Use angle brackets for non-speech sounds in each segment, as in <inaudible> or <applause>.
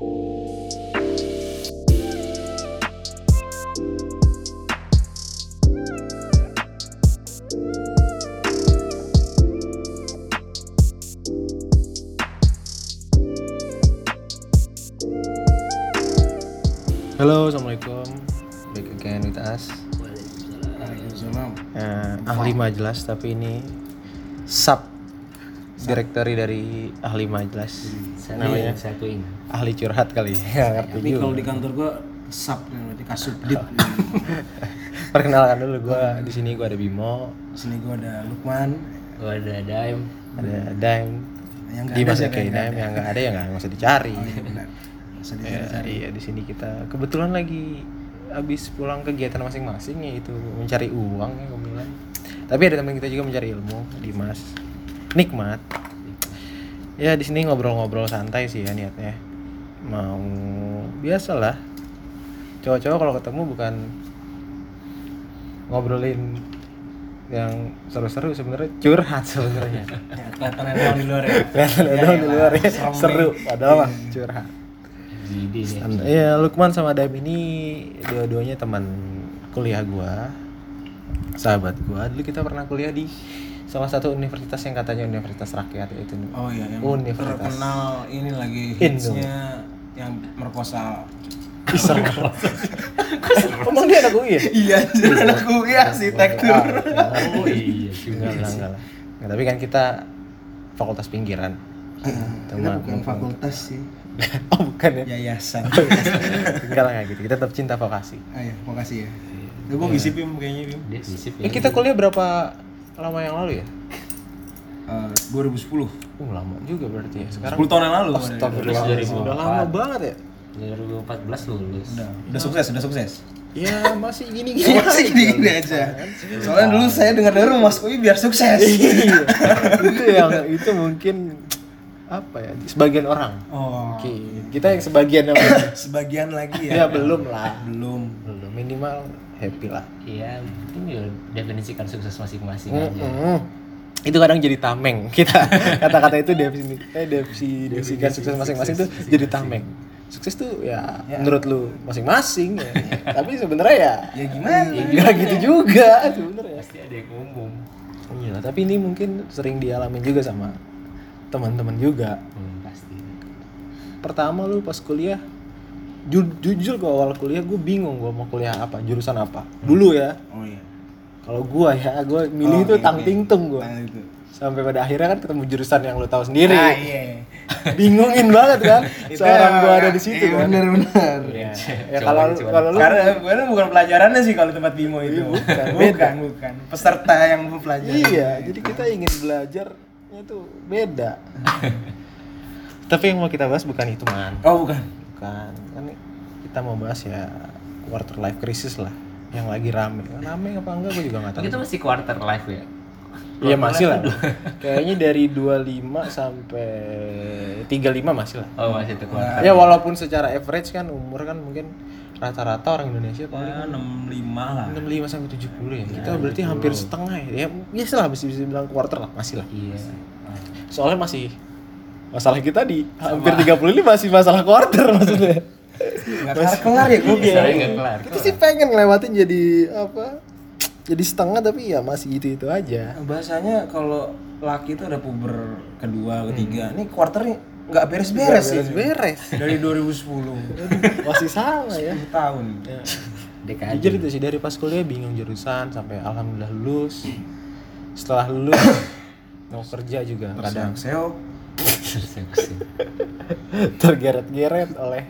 Halo, assalamualaikum. Back again with us. Waalaikumsalam. Eh, ahli majelis tapi ini sub directory dari ahli majelis. Namanya satu ini ahli curhat kali. Ya, ngerti Tapi juga. kalau di kantor gua sub berarti kasubdit. <laughs> Perkenalkan dulu gua di sini gua ada Bimo, Di sini gua ada Lukman. gua ada Daim ada Daim. Yang Di ada masa siapa kayak yang nggak Daim yang nggak ada ya nggak usah dicari. Oh iya benar. Masa Ya, dicari-cari. iya di sini kita kebetulan lagi habis pulang kegiatan masing-masing yaitu mencari uang ya bilang. Tapi ada teman kita juga mencari ilmu, Dimas. Nikmat. Ya di sini ngobrol-ngobrol santai sih ya niatnya. Mau biasalah. Cowok-cowok kalau ketemu bukan ngobrolin yang seru-seru sebenarnya curhat sebenarnya. Ya, kelihatan di luar ya. Kelihatan ada Ya, di ya, luar ya serem seru padahal mah curhat. Nih Iya, Lukman sama Daim ini dua-duanya teman kuliah gua. Sahabat gua. Dulu kita pernah kuliah di salah satu universitas yang katanya universitas rakyat yaitu Oh iya yang Universitas. terkenal ini lagi Indo. hitsnya yang merkosa. Iseng. Emang dia anak UI ya? Iya, anak UI arsitektur. oh iya Enggak lah, enggak lah. Enggak, tapi kan kita fakultas pinggiran. Kita Teman- bukan fakultas sih, <laughs> oh, bukan ya? yayasan. Enggak lah gitu. Kita tetap cinta vokasi. Ayo, makasih ya. Udah gua ngisi Pim kayaknya Pim. dia sisip Eh, kita kuliah berapa lama yang lalu ya? Eh, 2010. Uh, lama juga berarti ya. Sekarang 10 tahun yang lalu. Astagfirullah, Dari udah 2004. lama banget ya. 2014 lulus Udah, udah sukses, udah sukses. Ya masih gini-gini <laughs> Masih gini-gini aja. Soalnya dulu saya dengar-dengar Mas Kui biar sukses. Iya. <laughs> itu yang itu mungkin apa ya sebagian orang Oh, oke kita yang sebagian yang <coughs> sebagian lagi ya ya. belum lah Belum. belum minimal happy lah. Iya mungkin ya definisikan sukses masing-masing aja. Mm-mm. itu kadang jadi tameng <laughs> kita kata-kata itu definisi eh definisi definisikan sukses masing-masing tuh jadi tameng. Sukses tuh ya, menurut lu masing-masing ya. <laughs> tapi sebenarnya ya Ya gimana? ya nggak gitu juga sebenarnya. Pasti ada yang umum iya tapi ini mungkin sering dialamin juga sama teman-teman juga. Hmm, pasti. Pertama lu pas kuliah ju- jujur gua awal kuliah gue bingung gua mau kuliah apa jurusan apa dulu ya Oh iya. kalau gua ya gua milih Oh, itu iya, tang iya. ting tung gua Nah, itu. sampai pada akhirnya kan ketemu jurusan yang lu tahu sendiri Ah, iya. <laughs> bingungin banget kan <laughs> Itu seorang ya, gua ada di situ iya, kan Bener bener. ya, <laughs> ya kalau kalau lu Karena gue bukan pelajarannya sih kalau tempat Bimo itu. Iya, bukan. bukan, bukan. Peserta yang mempelajari. iya jadi kita ingin belajarnya tuh beda tapi yang mau kita bahas bukan itu man Oh, bukan. Bukan kan kita mau bahas ya quarter life crisis lah yang lagi rame rame apa enggak gue juga nggak tahu kita masih quarter life ya Iya masih lah. Kayaknya dari 25 sampai 35 masih lah. oh masih itu quarter Ya walaupun secara average kan umur kan mungkin rata-rata orang Indonesia paling Ya, 65 lah. 65 sampai 70 ya. Kita berarti hampir setengah ya. Ya biasa lah bisa bisa bilang quarter lah masih lah. iya Soalnya masih masalah kita di hampir 30 ini masih masalah quarter <laughs> maksudnya. Enggak kelar-kelar ya gue nggak kelar Kita sih pengen ngelewatin jadi apa? Jadi setengah tapi ya masih itu-itu aja. Bahasanya kalau laki itu ada puber kedua, ketiga. Ini quarter nggak beres-beres sih. Beres. Dari 2010. <laughs> Masih sama ya. 10 tahun. dekade Jujur itu sih dari pas kuliah bingung jurusan sampai alhamdulillah lulus. Setelah lulus <coughs> mau kerja juga kadang Seo <laughs> tergeret-geret oleh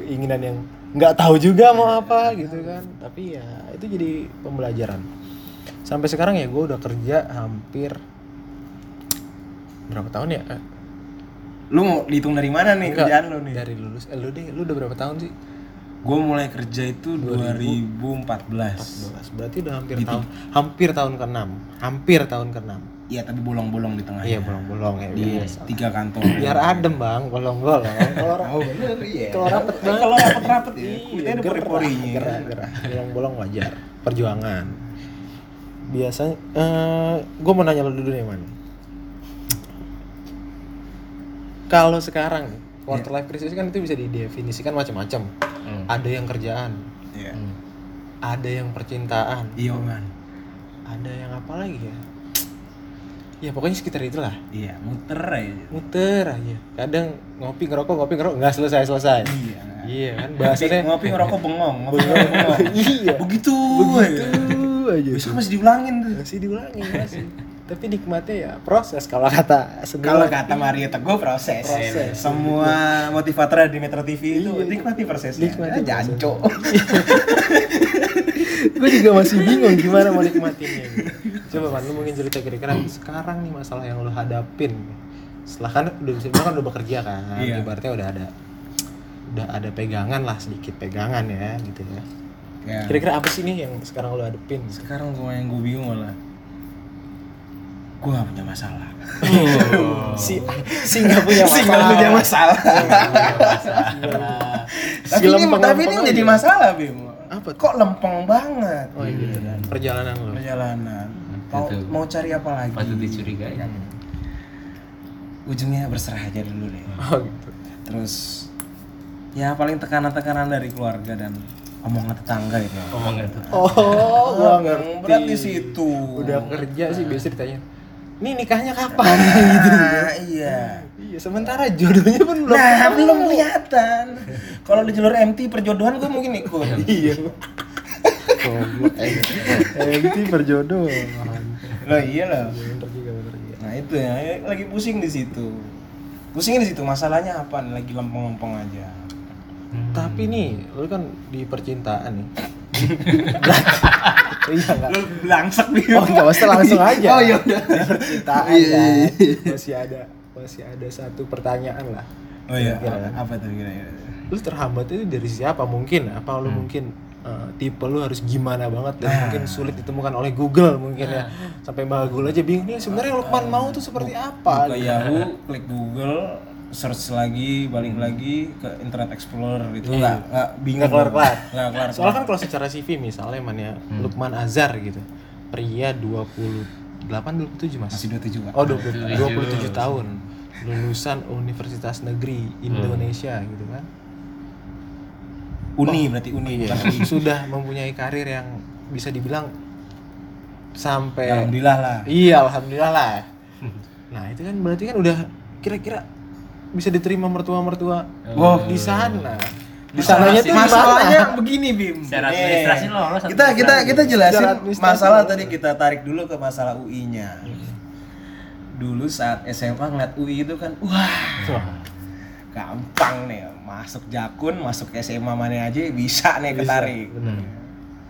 keinginan yang nggak tahu juga mau apa gitu kan. Tapi ya itu jadi pembelajaran. Sampai sekarang ya gue udah kerja hampir berapa tahun ya? Lu mau dihitung dari mana nih enggak, kerjaan lu nih? Dari lulus. Eh lu deh, lu udah berapa tahun sih? Gue mulai kerja itu 2014. 12. Berarti udah hampir tahun hampir tahun ke-6. Hampir tahun ke-6. Iya tapi bolong-bolong di tengah. Iya, bolong-bolong ya. Di biasa. tiga kantor. Biar adem, Bang, bolong-bolong. Kalau Oh bener iya. <laughs> Kalau rapet banget. Kalau rapet-rapet ya. Iya, Kulitnya ada pori-porinya. gerah, gerah. Bolong-bolong wajar. Perjuangan. Biasanya eh gue mau nanya lo dulu nih, Man. Kalau sekarang quarter life crisis kan itu bisa didefinisikan macam-macam Hmm. ada yang kerjaan Iya. Hmm. ada yang percintaan Iya man. ada yang apa lagi ya ya pokoknya sekitar itulah Iya, muter aja. muter aja kadang ngopi ngerokok ngopi ngerokok nggak selesai selesai Iya. iya kan bahasanya ngopi ngerokok bengong, ngopi ngerokok bengong. <laughs> iya Begitu. begitu aja Besok masih diulangin tuh. masih diulangi masih tapi nikmatnya ya proses kalau kata Kalau kata Mario Teguh proses. Proses. Semua motivator di Metro TV itu Iya. nikmati prosesnya. Nikmati Janco. Gue juga masih bingung gimana mau nikmatinnya coba man lu mungkin cerita kira-kira sekarang nih masalah yang lu hadapin setelah kan udah bisa kan udah bekerja kan Iya. ibaratnya udah ada udah ada pegangan lah sedikit pegangan ya gitu ya Ya. kira-kira apa sih nih yang sekarang lu hadepin Sekarang gue yang gue bingung malah. Gue gak punya masalah. si si nggak punya masalah gak punya masalah. Si tapi ini, tapi ini jadi masalah Bim. Apa tuh? Kok lempeng banget oh gitu kan perjalanan lu perjalanan. Mau, Betul. mau cari apa lagi? Patut dicurigai. Ujungnya berserah aja dulu deh. <laughs> oh gitu Terus ya paling tekanan-tekanan dari keluarga dan omongan tetangga itu. Omongan tuh. oh gua Yang ngerti berat di situ. udah kerja sih biasa ditanya ini nikahnya kapan gitu <laughs> Nah, iya. Iya sementara jodohnya pun belum Nah, belum kelihatan. Kalau di jalur MT perjodohan gue mungkin ikut. <laughs> iya goblok MT iya juga bener juga Nah itu ya, lagi pusing di situ. Pusing di situ masalahnya apa nih? Lagi lempeng-lempeng aja. tapi nih lu kan di percintaan nih <laughs> iya nggak Lu belangsak nih. oh nggak usah langsung aja Oh iya udah. Di percintaan Iya, iya, kan masih ada masih ada satu pertanyaan lah Oh iya, Kira-kira. apa tuh kira-kira? lu terhambat itu dari siapa mungkin apa lu mungkin eh, tipe lu harus gimana banget dan Nah. mungkin sulit ditemukan oleh Google mungkin ya sampai bagul aja bingung nih sebenarnya yang Lukman mau tuh seperti apa Buka Yahoo, klik Google, search lagi, balik lagi ke Internet Explorer itu Iya. nggak nggak bingung. Nggak kelar-kelar. Nggak kelar. soalnya kan kalau secara CV misalnya man ya Lukman Azhar gitu pria 28 27 mas masih 27 Pak. oh 20, 27 tahun lulusan Universitas Negeri Indonesia gitu kan Uni berarti Uni UI. sudah mempunyai karir yang bisa dibilang sampai Alhamdulillah lah. Iya, alhamdulillah lah. Nah, itu kan berarti kan udah kira-kira bisa diterima mertua-mertua Wah, di sana. Di sananya tuh? Masalahnya begini Bim. Secara Nih, administrasi lolos, Kita kita kita jelasin masalah tadi kita tarik dulu ke masalah UI-nya. Dulu saat SMA ngeliat UI itu kan wah gampang nih masuk jakun masuk SMA mana aja bisa nih ketarik. benar.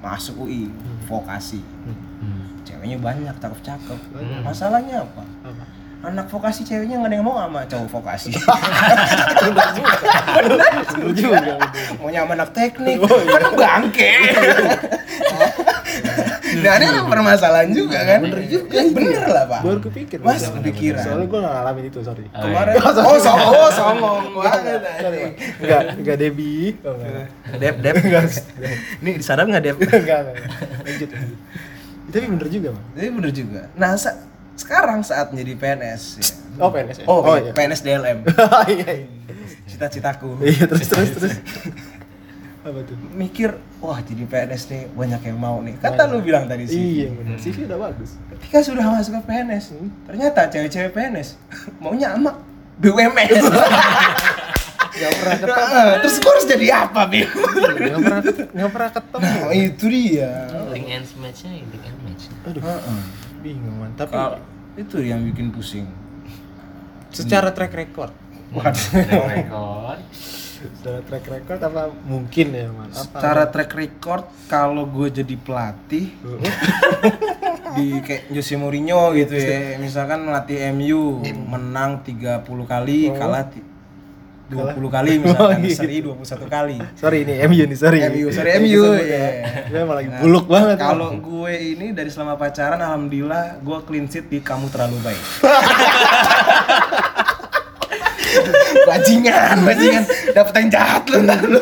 masuk UI vokasi. Hmm. ceweknya banyak cakep cakep Banyak. masalahnya apa? Apa? anak vokasi ceweknya nggak ada yang mau sama cowok vokasi. <laughs> Bener juga. maunya sama anak teknik. Kan bangke <laughs> nah ini kan permasalahan juga kan bener juga bener lah pak Baru kepikir. Mas, kepikiran. Soalnya gue gak ngalamin itu, sorry. Oh, kemarin iya. oh so oh songong banget Sorry, Bang. Enggak, enggak Debbie. Oh, enggak. Dep Dep ini disadap nggak Dep Enggak. Lanjut. Tapi bener juga, Bang. Jadi bener juga. Nah, sekarang saat menjadi PNS ya. Oh, PNS ya? Oh, Oh, iya. PNS <laughs> DLM. Iya, iya. Cita-citaku. Iya, terus terus terus. <laughs> Apa tuh? Mikir, wah jadi PNS nih banyak yang mau nih. Kata lu bilang tadi sih. Iya, benar. CV udah bagus. Ketika sudah masuk ke PNS, ternyata cewek-cewek PNS <laughs> maunya sama BUMN. <laughs> Gak pernah ketemu. Nah, terus gua harus jadi apa, Bim? Gak pernah gak pernah ketemu. Nah, itu dia. Link and match-nya link and match. Aduh, Heeh. bingung man. Tapi itu yang bikin pusing. secara track record, Record. Secara track record apa mungkin ya? Apa? Secara track record kalau gue jadi pelatih <laughs> di kayak Jose Mourinho gitu ya <laughs> misalkan melatih MU menang 30 kali Oh. kalah ti- 20 kali misalkan <laughs> Oh, iya. seri 21 kali Sorry ini MU nih, sorry. MU sorry MU ya Gue emang lagi buluk banget. kalau gue ini dari selama pacaran alhamdulillah gue clean sheet di kamu terlalu baik <laughs> bajingan bajingan. Dapet yang jahat lu ntar lu.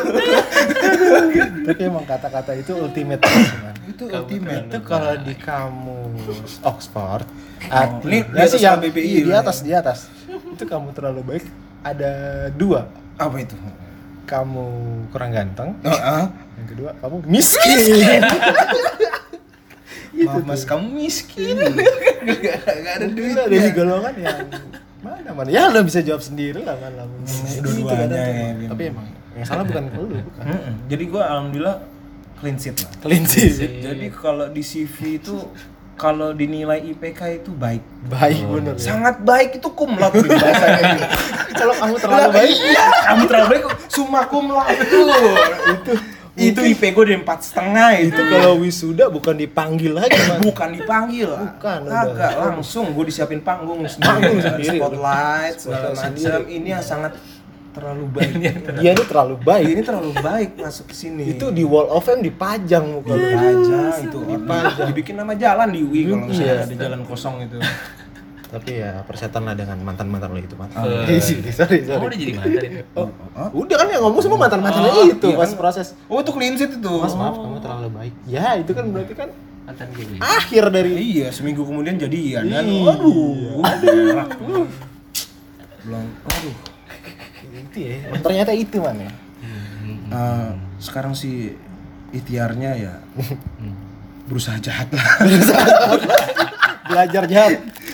Tapi emang kata-kata itu ultimate man. itu ultimate. itu kalau di kamus Oxford Oh, ini di sih yang KBBI iya, di atas di atas. Itu kamu terlalu baik. Ada dua. Apa itu? kamu kurang ganteng. Oh, ah? yang kedua kamu miskin. <laughs> Maaf, mas kamu miskin. <laughs> Gak, gak ada duit. ada di golongan yang mana mana ya lo bisa jawab sendiri lah kan lah <laughs> dua-duanya ya, tapi emang yang salah bukan lu bukan. Jadi gua alhamdulillah clean sheet lah. kelinci Jadi kalau di CV itu kalau dinilai IPK itu baik. baik bener ya Sangat baik itu Bim, <laughs> bahasanya ini. kalau kamu terlalu baik Iya, kamu terlalu baik. Summa cum laude itu. itu itu IP gue udah empat setengah itu. itu kalau wisuda bukan dipanggil lagi man bukan dipanggil Bukan, Kagak, udah. langsung gue disiapin panggung sendiri, Panggung sendiri, spotlight segala macam ini yang sangat terlalu baik. Dia ini terlalu baik. Ini terlalu baik masuk ke sini. Itu di wall of fame dipajang muka aja itu Dipajang. dibikin nama jalan di UI kalau misalnya Iya. ada jalan kosong itu <laughs> tapi ya persetan lah dengan mantan mantan lo itu man Oh, iya. sorry sorry. Udah jadi mantan itu? Oh, udah kan yang ngomong semua mantan mantannya Oh, itu iya pas kan? proses. Oh itu clean sheet itu. Mas maaf kamu terlalu baik. Ya itu kan berarti kan Mantan kayak gitu. akhir dari iya seminggu kemudian jadian dan Iya. waduh berak. belum. Aduh itu ya ternyata itu man ya. Eh, sekarang sih ikhtiarnya ya <laughs> berusaha jahat lah <laughs> belajar jahat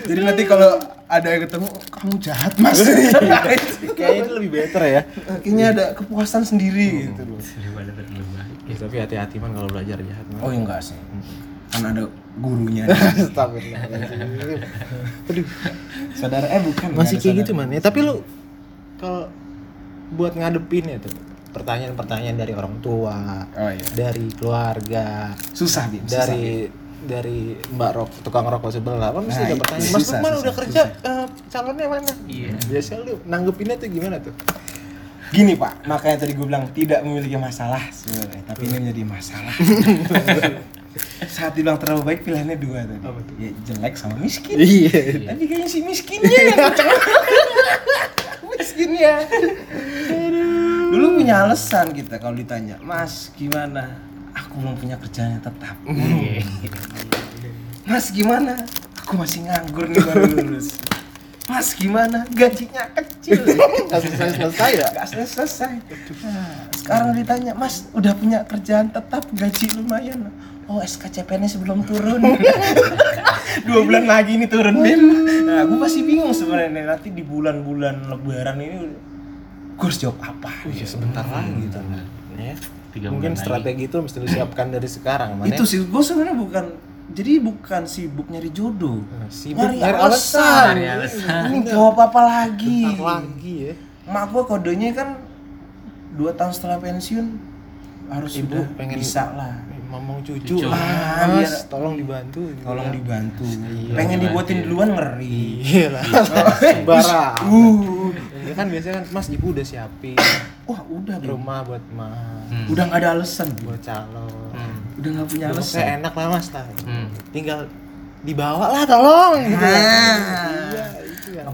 Jadi nanti kalau ada yang ketemu kamu jahat mas, <laughs> kayaknya itu lebih better ya kayaknya ada kepuasan sendiri gitu loh. Ya, tapi hati-hati man kalau belajar jahat man. Oh ya enggak sih, kan ada gurunya. <laughs> Aduh, Saudara eh bukan. masih kayak gitu man ya. Tapi lu kalau buat ngadepin ya tuh pertanyaan-pertanyaan dari orang tua. Oh iya. dari keluarga, Susah Bim. susah, dari Bim. dari mbak rok tukang rokok sebelah kan mesti Nah, ada pertanyaan mas susah, mana susah, udah kerja eh, calonnya mana Iya. biasanya lu nanggepinnya tuh gimana tuh Gini pak, makanya tadi gue bilang tidak memiliki masalah sebenarnya, tapi ini menjadi masalah. <laughs> Saat dibilang terlalu baik pilihannya dua tadi. Apa tuh? Ya jelek sama miskin. iya Tapi kayaknya si miskinnya yang <laughs> miskinnya. Punya alasan kita kalau ditanya, Mas gimana? Aku belum punya kerjaan yang tetap. <laughs> Mas gimana? Aku masih nganggur nih baru lulus. Mas gimana? Gajinya kecil. <laughs> nggak selesai selesai ya Gak selesai selesai. Nah, sekarang ditanya, Mas udah punya kerjaan tetap gaji lumayan. Oh SKCPN-nya sebelum turun. <laughs> Dua bulan lagi ini turun Bim. Nah, gue masih bingung sebenarnya nanti di bulan-bulan Lebaran ini gue harus jawab apa? Wih, ya sebentar lagi gitu ya Tiga mungkin strategi itu mesti lu siapkan dari sekarang mana Itu sih gue sebenarnya bukan jadi bukan sibuk nyari jodoh. sibuk Nyari nyari alasan. alasan Nyari alasan. Ini jawab apa lagi? Bentar lagi ya Mak gue kodenya kan dua tahun setelah pensiun harus Ibu sudah pengen- bisa lah. Ngomong cucu, Cucu. Ah, Ah, mas biar- tolong dibantu Tolong dibantu. Iya, Pengen dibantu. dibuatin duluan ngeri. iya lah <laughs> barang Uh, ya kan biasanya kan mas ibu udah siapin wah udah rumah buat mas Hmm. Udah nggak ada alasan. buat calon Hmm. Udah nggak punya alasan. enak lah mas lah. Hmm. tinggal dibawa lah tolong gitu Nah. iya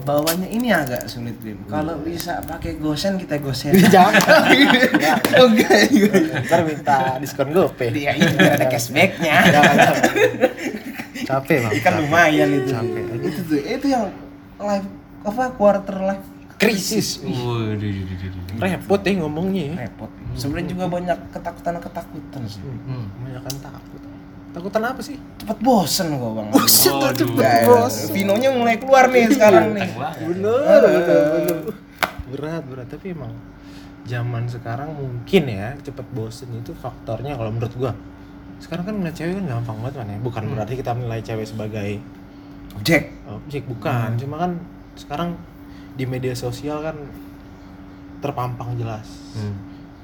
Bawanya ini agak sulit Bim. Kalau bisa pakai gosen kita gosen. <laughs> jangan enggak. ntar minta diskon gopay Dia itu biar ada cashbacknya. Capek bang Kan capek. lumayan itu. capek Itu tuh, itu yang life apa quarter life krisis Waduh, repot ya ngomongnya ya repot. Sebenarnya juga banyak ketakutan-ketakutan sih. Hmm. kebanyakan takut takutan apa sih Cepet bosen gua bang. Buset, Waduh. cepet Ya, bos Vinonya mulai keluar nih sekarang nih. Bener bener, bener. berat berat tapi emang zaman sekarang mungkin ya cepet bosen itu faktornya kalau menurut gua sekarang kan ngeliat cewek kan gampang banget man ya bukan berarti kita menilai cewek sebagai Jack. objek bukan cuma kan sekarang di media sosial kan terpampang jelas Hmm.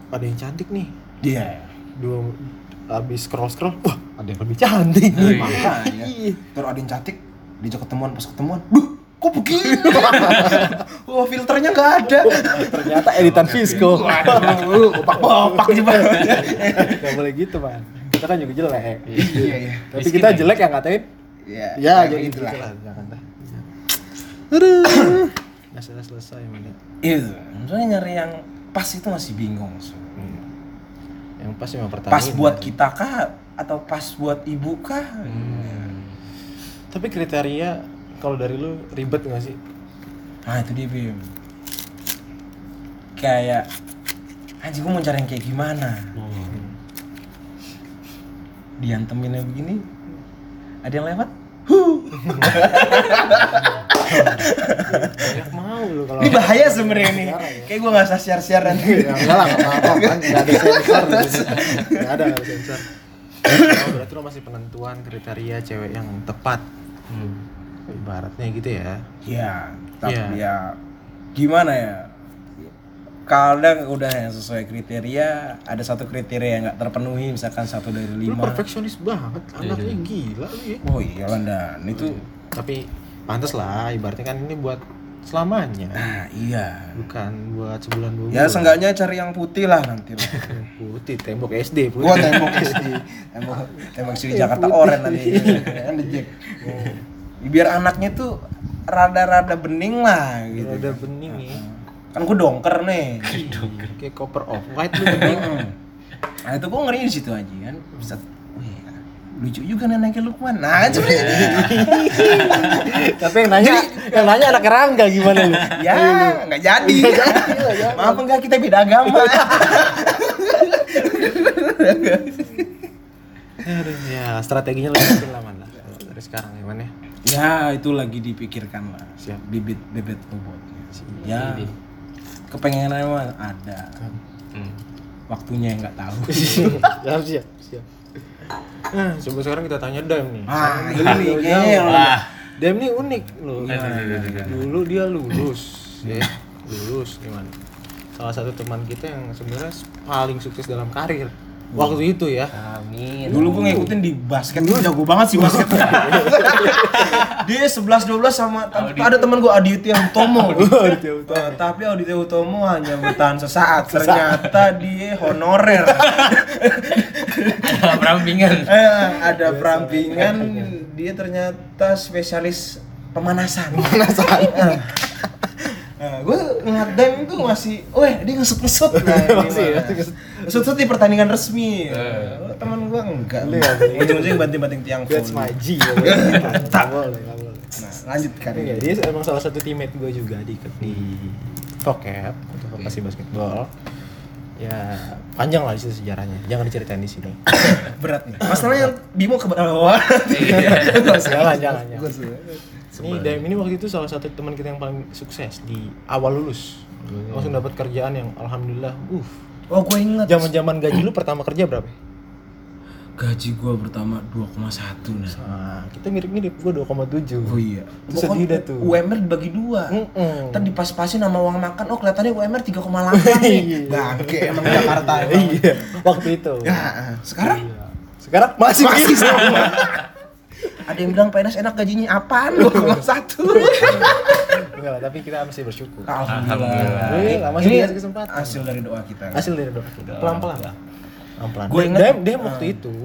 ada yang cantik nih Dia. dua habis scroll scroll wah ada yang lebih cantik Oh, nih iya. Makanya. Iya. Terus ada yang cantik, diajak ketemuan pas ketemuan, duh, kok begini? <laughs> Wah filternya nggak ada. ternyata editan Visco Waduh, opak-opak coba. Gak boleh gitu man kita kan juga jelek Iya iya. tapi Miskin kita lagi. jelek yang ngatain Iya. ya jadi gitu lah. jangan dah aduh nggak selesai selesai man Itu. Maksudnya nyari yang pas itu masih bingung. Hmm. Yang pas memang pertama Pas buat kita kah? Atau pas buat ibu kah? Hmm. tapi kriteria kalau dari lu ribet gak sih? Nah itu dia Bim. kayak anjing gue mau cari yang kayak gimana? Dianteminnya begini. Ada yang lewat mau lu kalau ini bahaya sebenarnya nih kayak gue nggak usah share share nanti Ya, enggak lah, enggak apa-apa kan. Enggak ada sensor ada, enggak ada sensor. Oh, berarti lo masih penentuan kriteria cewek yang tepat. Hmm. Ibaratnya gitu ya. ya tapi Iya. ya gimana ya kadang udah yang sesuai kriteria ada satu kriteria yang nggak terpenuhi misalkan satu dari Lu lima. perfeksionis banget, anaknya gila lu ya. oh iya dan itu Tapi pantas lah, ibaratnya kan ini buat selamanya. nah iya. Bukan buat sebulan dua ya seenggaknya cari yang putih lah nanti. Lah <laughs> Putih, tembok SD putih. gua tembok SD tembok tembok SD Jakarta Oren nanti <laughs> kan the Jack biar anaknya tuh rada-rada bening lah gitu. Udah bening nih. Kan gua dongker nih. <laughs> Kayak copper off white lu bening. nah itu gua ngeri di situ aja kan. Bisa wih, lucu juga neneknya Lukman. Nah kan sebenarnya <laughs> Tapi yang nanya, yang nanya anak Rangga gimana lu? ya nggak jadi. Maaf enggak kita beda agama. Ya strateginya lebih mungkin lah Dari sekarang ya man ya. ya itu lagi dipikirkan lah. Siap. bibit bibit bobotnya ya kepengenan mah ada Hmm. waktunya yang nggak tahu <laughs> siap siap siap. Nah, coba sekarang kita tanya Dam nih. ah ini kayaknya. Dam nih unik loh. Gimana? Dulu dia lulus, ya lulus gimana? Salah satu teman kita yang sebenarnya paling sukses dalam karir waktu itu ya. Amin. dulu gue ngikutin di basket. Dulu jago banget sih basket. <laughs> Dia 11 12 sama ada teman gue Aditya <laughs> Utomo. Eh, tapi Aditya Utomo hanya bertahan sesaat. Ternyata dia honorer. Perampingan. <laughs> eh, ada perampingan. Dia ternyata spesialis pemanasan. Pemanasan. Gue ngeliat Dem itu masih, weh dia ngesut-ngesut. Nah, Masih ya. Ngesut-ngesut di pertandingan resmi Oh, teman gue enggak ujung-ujung banting-banting tiang That's volley. my G. <laughs> Nggak boleh, nah lanjut kan Iya, dia emang salah satu teammate gue juga di di Vocap untuk vokasi basketball. Ya panjang lah di situ sejarahnya. Jangan diceritain di sini. <coughs> berat nih masalahnya Bimo ke bawah jangan, jangan, jangan. Ini Daim ini waktu itu salah satu teman kita yang paling sukses di awal lulus. Langsung dapat kerjaan yang alhamdulillah, uh. Oh gue inget Zaman-zaman gaji lu pertama kerja berapa? gaji gue pertama 2,1 nah Nah, kita mirip-mirip, gua 2,7. oh iya Itu sedih dah tuh. UMR dibagi dua Mm-mm. Ntar dipas-pasin sama uang makan, oh kelihatannya UMR 3,8 nih <laughs> Bangke emang Jakarta <laughs> emang Iya, waktu itu. Ya, sekarang Iya. Sekarang masih, masih sama <laughs> Ada yang bilang PNS enak gajinya apaan? 2,1 <laughs> Enggak lah, tapi kita masih bersyukur. Alhamdulillah Alhamdulillah, masih Ini dikasih kesempatan. hasil dari doa kita Hasil dari doa kita. Pelan-pelan lah. Pelan-pelan. Gua Dem, inget- dem, dem waktu itu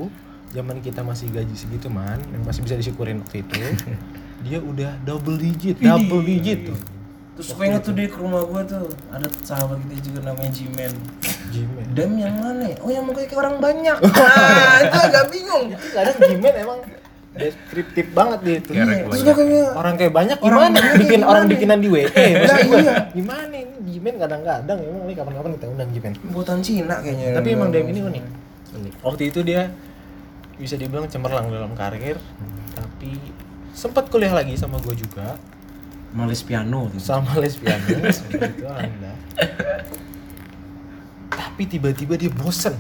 zaman kita masih gaji segitu man, yang masih bisa disyukurin waktu itu. <laughs> dia udah double digit, double digit tuh. Terus gue inget tuh dia ke rumah gue tuh Ada sahabat kita juga namanya Jimen Jimen. Dem yang mana? Oh yang mukanya kayak orang banyak Nah <laughs> itu agak bingung Kadang Jimen emang deskriptif banget dia itu. Iya, Terus gue kayak Orang kayak banyak Orang gimana? <laughs> Bikin gimana? orang bikinan di WE. maksud gua. iya. Gimana ini Jimen kadang-kadang emang ini kapan-kapan kita undang Jimen. Buatan Cina kayaknya Tapi emang Dem ini unik. Unik. Waktu itu dia bisa dibilang cemerlang dalam karir, tapi sempat kuliah lagi sama gue juga Malis piano tuh sama lesbian seperti itu anda. <laughs> Tapi tiba-tiba dia bosen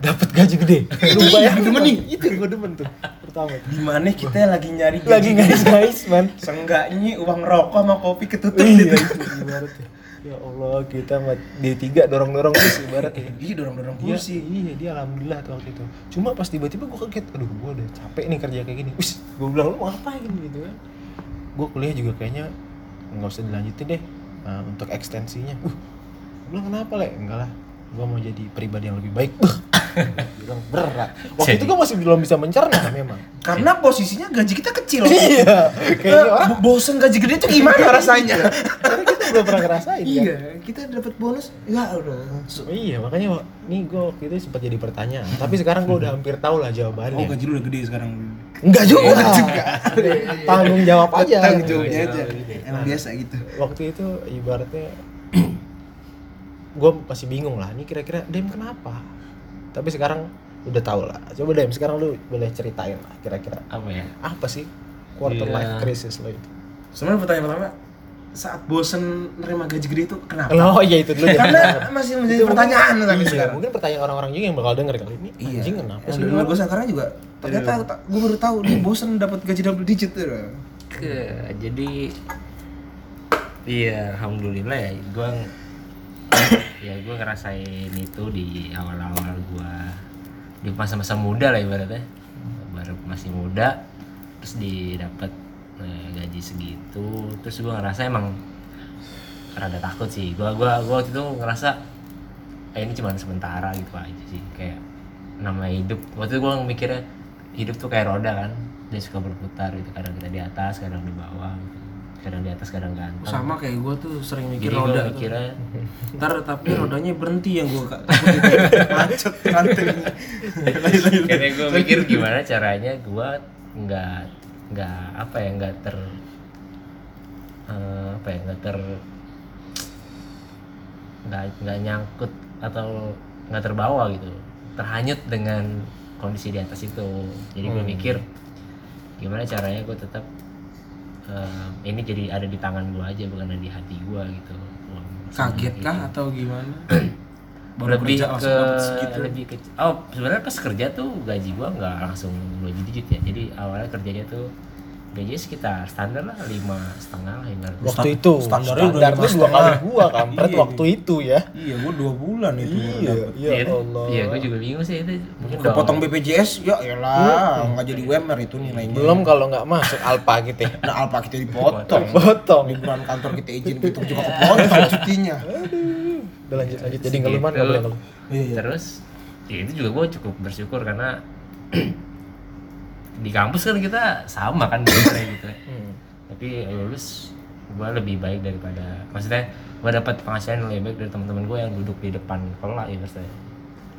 dapat gaji gede. Lu bayangin demen nih, itu gue demen tuh pertama. tuh. Di mana kita lagi nyari gaji Lagi guys guys man. Seenggaknya uang rokok sama kopi ketutup Iya gitu itu ibaratnya. Ya Allah kita mah D3 dorong-dorong terus ibaratnya. Iya dorong-dorong kursi iya dia alhamdulillah tuh waktu itu. Cuma pas tiba-tiba gue kaget, aduh gue udah capek nih kerja kayak gini. Wis, gue bilang lu mau ngapain gitu kan? Gue kuliah juga kayaknya nggak usah dilanjutin deh Nah, untuk ekstensinya. Uh, bilang kenapa le? Enggak lah, gue mau jadi pribadi yang lebih baik. <laughs> Bilang berat. Waktu itu gue masih belum bisa mencerna memang. Karena posisinya gaji kita kecil Iya, kayaknya orang Bo- Bosen gaji gede tuh gimana rasanya? karena kita belum pernah ngerasain kan. Iya, kita dapat bonus ya udah. So, iya makanya nih gue waktu itu sempat jadi pertanyaan tapi sekarang gue udah hampir tahu lah jawabannya Oh gaji lu udah gede sekarang. enggak juga tanggung jawab aja Tanggung jawabnya Tanggung aja. jawab gitu. Emang biasa gitu. waktu itu ibaratnya gue masih bingung lah ini kira-kira dem kenapa tapi sekarang udah tahu lah coba dem sekarang lu boleh ceritain lah kira-kira apa ya apa sih quarter Iya. life crisis lo itu Sebenarnya pertanyaan pertama saat bosen nerima gaji gede itu kenapa? oh iya itu dulu ya. Karena masih menjadi pertanyaan sampai Iya, sekarang. mungkin pertanyaan orang-orang juga yang bakal denger kali ini Iya. anjing kenapa Yang sih di lu rumah orang? gue sekarang juga ternyata gue baru tahu dia bosen dapat gaji double digit tuh. ke jadi iya alhamdulillah ya gue <coughs> ya gue ngerasain itu di awal-awal gue di masa-masa muda lah ibaratnya. Baru masih muda terus didapat eh, gaji segitu. Terus gue ngerasa emang rada takut sih. Gue gua gua waktu itu ngerasa eh ini cuma sementara gitu aja sih. Kayak nama hidup. Waktu itu gue mikirnya hidup tuh kayak roda kan. Dia suka berputar gitu kadang kita di atas kadang di bawah gitu. Kadang di atas kadang ganteng Sama kayak gue tuh sering mikir jadi roda. mikirnya Ntar tapi rodanya berhenti yang gue <laughs> macet rantainya. karena gue mikir gimana caranya gue nggak nggak apa ya nggak ter eh, apa ya nggak ter nggak nggak nyangkut atau nggak terbawa gitu. Terhanyut dengan kondisi di atas itu. Jadi gue mikir gimana caranya gue tetap eh, ini jadi ada di tangan gue aja bukan ada di hati gue gitu Kaget gitu. kah atau gimana? <clears throat> Baru lebih kerja ke segitu. lebih ke oh sebenarnya pas kerja tuh gaji gua nggak langsung dua digit ya jadi awalnya kerjanya tuh gajinya sekitar standar lah lima setengah lah ibaratnya. waktu itu standarnya udah standar lu dua kali gua kampret <laughs> Iya, waktu itu ya Iya, gue dua bulan itu iya iya Iya, Allah iya gue juga bingung sih itu mungkin Kepotong doang. BPJS, ya elah, nggak jadi UMR itu nilainya. belum kalau nggak masuk alpa gitu ya <laughs> Nah, alpa kita dipotong. potong Liburan kantor kita izin kita juga kepotong cutinya. <laughs> udah lanjut lanjut jadi ngeluman nggak boleh ngeluh Iya. terus ya itu juga gue cukup bersyukur karena <clears throat> <clears throat> di kampus kan kita sama kan sebenarnya gitu Hmm. tapi lulus gue lebih baik daripada maksudnya gue dapat penghasilan yang lebih baik dari teman-teman gue yang duduk di depan kelas ya maksudnya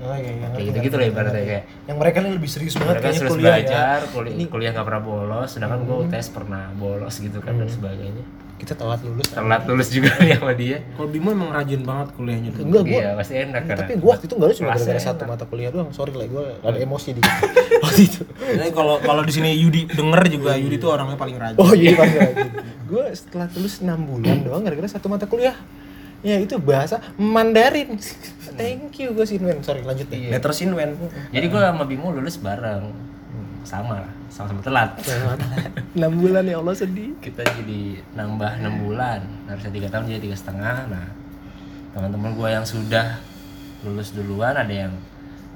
oh iya iya. Kayak gitu gitu lah ibaratnya kayak yang mereka ini lebih serius banget mereka kayaknya kuliah ya. belajar kuliah kuliah nggak pernah bolos sedangkan gue tes pernah bolos gitu kan dan sebagainya. Kita telat lulus. Telat lulus juga <laughs> nih sama dia. Kalau Bimo emang rajin banget kuliahnya dulu. enggak gua iya pasti enak kan. tapi gua waktu itu nggak lulus cuma gara-gara satu mata kuliah doang. Sorry lah gua ada emosi dikit <laughs> waktu itu. Jadi kalau kalau di sini Yudi denger juga Yudi tuh orangnya paling rajin. oh iya pasti rajin. Gua setelah lulus 6 bulan doang gara-gara satu mata kuliah ya itu bahasa Mandarin. Thank you gua Sinwen. Sorry lanjut deh. Letter Sinwen. jadi gue sama Bimo lulus bareng. Sama lah sama-sama telat. 6 bulan ya Allah sedih. Kita jadi nambah enam bulan. Harusnya tiga tahun jadi tiga setengah. Nah teman-teman gue yang sudah lulus duluan ada yang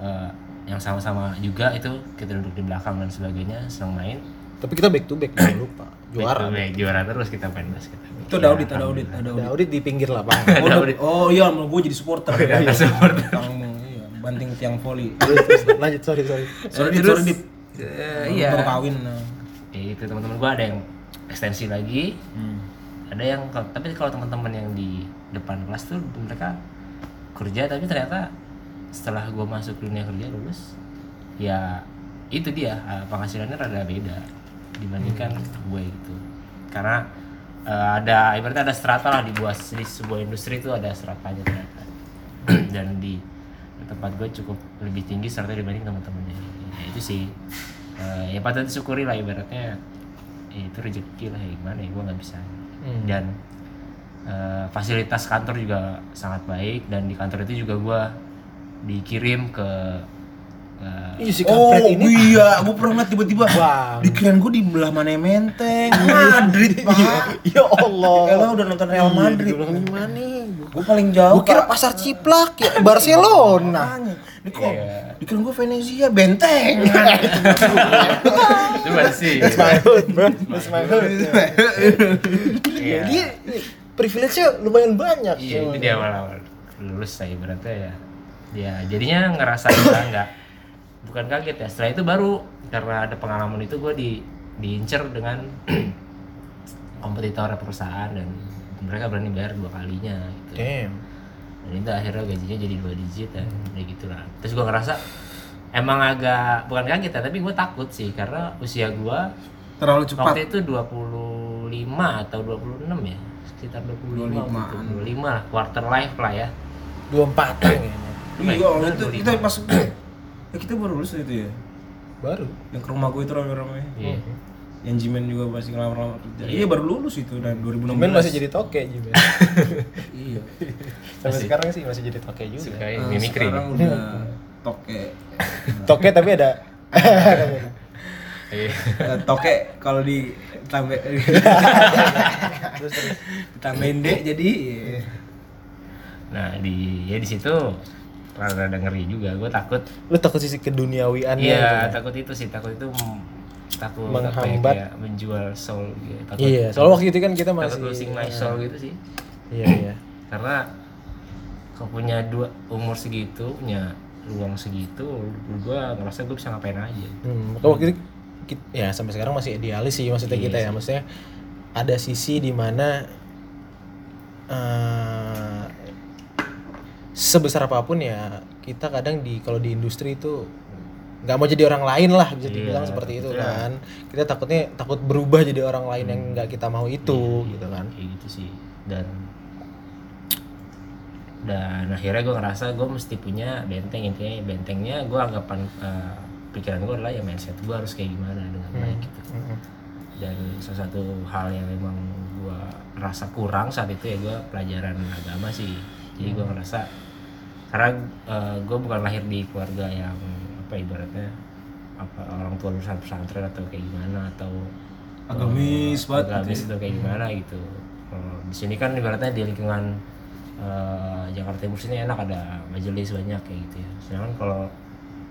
eh, yang sama-sama juga itu kita duduk di belakang dan sebagainya senang main. Tapi kita back to back jangan lupa juara to back, juara terus kita main basket Itu ada audit, ada audit, ada audit. di pinggir lapangan <laughs> Oh, audit. oh iya, mau gue jadi supporter. Ada supporter. Kamu, iya, banting tiang voli. <laughs> lanjut sorry sorry Sorry, Terus, sorry, Dit. eh, iya Baru kawin. Nah. Ya, itu teman-teman gue ada yang ekstensi lagi ada yang tapi kalau teman-teman yang di depan kelas tuh mereka kerja tapi ternyata setelah gue masuk dunia kerja lulus ya itu dia eh, penghasilannya rada beda dibandingkan gue gitu. Karena eh, ada ibaratnya ada strata lah di buah di sebuah industri itu ada stratanya ternyata. <clears throat> Dan di tempat gue cukup lebih tinggi strata dibanding teman-temannya. Ya, itu sih. Eh, ya patut disyukuri lah ibaratnya. Ya, itu rezeki lah ya gimana ya gue nggak bisa. Hmm. dan eh, fasilitas kantor juga sangat baik dan di kantor itu juga gue dikirim ke eh, Iya si Oh kampret ini. iya, gue pernah ngeliat tiba-tiba Bang. Dikirain gue di belah mana menteng. Madrid pak. Ya Allah. Ella udah nonton Real Madrid. Dibilang di mana Gue paling jauh Gue kira Pak. pasar ciplak ya Barcelona. Kok? Iya. dikirain gue Venezia benteng. <laughs> Itu masih Iya. Dia privilege-nya lumayan banyak. Iya itu di awal-awal lulus saya berarti ya. Ya jadinya ngerasa juga nggak bukan kaget ya. Setelah itu baru karena ada pengalaman itu gue di diincer dengan <clears throat> kompetitor perusahaan dan mereka berani bayar dua kalinya gitu. Damn Dan itu akhirnya gajinya jadi dua digit dan kayak gitu lah. Terus gue ngerasa emang agak bukan kaget ya tapi gue takut sih karena usia gue Terlalu cepat waktu itu 25 atau 26 ya sekitar 25 25-an. waktu itu. 25 lah quarter life lah ya dua empatan kayaknya Iya, itu kita pas <clears throat> ya kita baru lulus itu ya. baru Yang ke rumah gue itu rame-rame. Iya. Yang Jimen juga masih ngelamar-lamar kerja. Iya, baru lulus itu dan 2016. Jimen masih jadi toke Jimen <laughs> Iya. sampai sekarang sih masih jadi toke juga Suka Eh, mimikri. Sekarang udah toke. toke tapi ada Iya. Eh, toke kalau di tambah <laughs> terus terus ditambahin D jadi Nah di ya di situ rada ngeri juga. Gue takut. lu takut sisi keduniawiannya Iya gitu kan? takut itu sih. Takut itu takut ya, Menghambat. kayak menjual soul gitu. Takut, iya soal waktu itu kan kita masih takut losing my soul gitu sih. iya iya Karena kau punya dua umur segitu, punya ruang segitu, gue ngerasa gue bisa ngapain aja. Hmm, kalau waktu itu ki- ya sampai sekarang masih idealis sih maksudnya Iya kita ya, sih. maksudnya ada sisi di mana eh, sebesar apa pun ya kita kadang di kalau di industri itu nggak mau jadi orang lain lah bisa Iya, dibilang seperti itu takutnya. kan. Kita takutnya takut berubah jadi orang lain yang nggak kita mau itu gitu kan. Kayak gitu sih. Dan dan akhirnya gue ngerasa gue mesti punya benteng intinya bentengnya gue anggapan eh, pikiran gue adalah ya mindset gue harus kayak gimana dengan baik gitu. Mm-mm. dan salah satu hal yang memang gue rasa kurang saat itu ya gue pelajaran agama sih. Jadi gue ngerasa karena gue bukan lahir di keluarga yang apa ibaratnya apa orang tua lulusan pesantren atau kayak gimana atau Agamis eh, banget gitu agamis ya. atau kayak gimana gitu. Kalau di sini kan ibaratnya di lingkungan eh, Jakarta Timur sini enak ada majelis banyak kayak gitu ya. Sedangkan kalau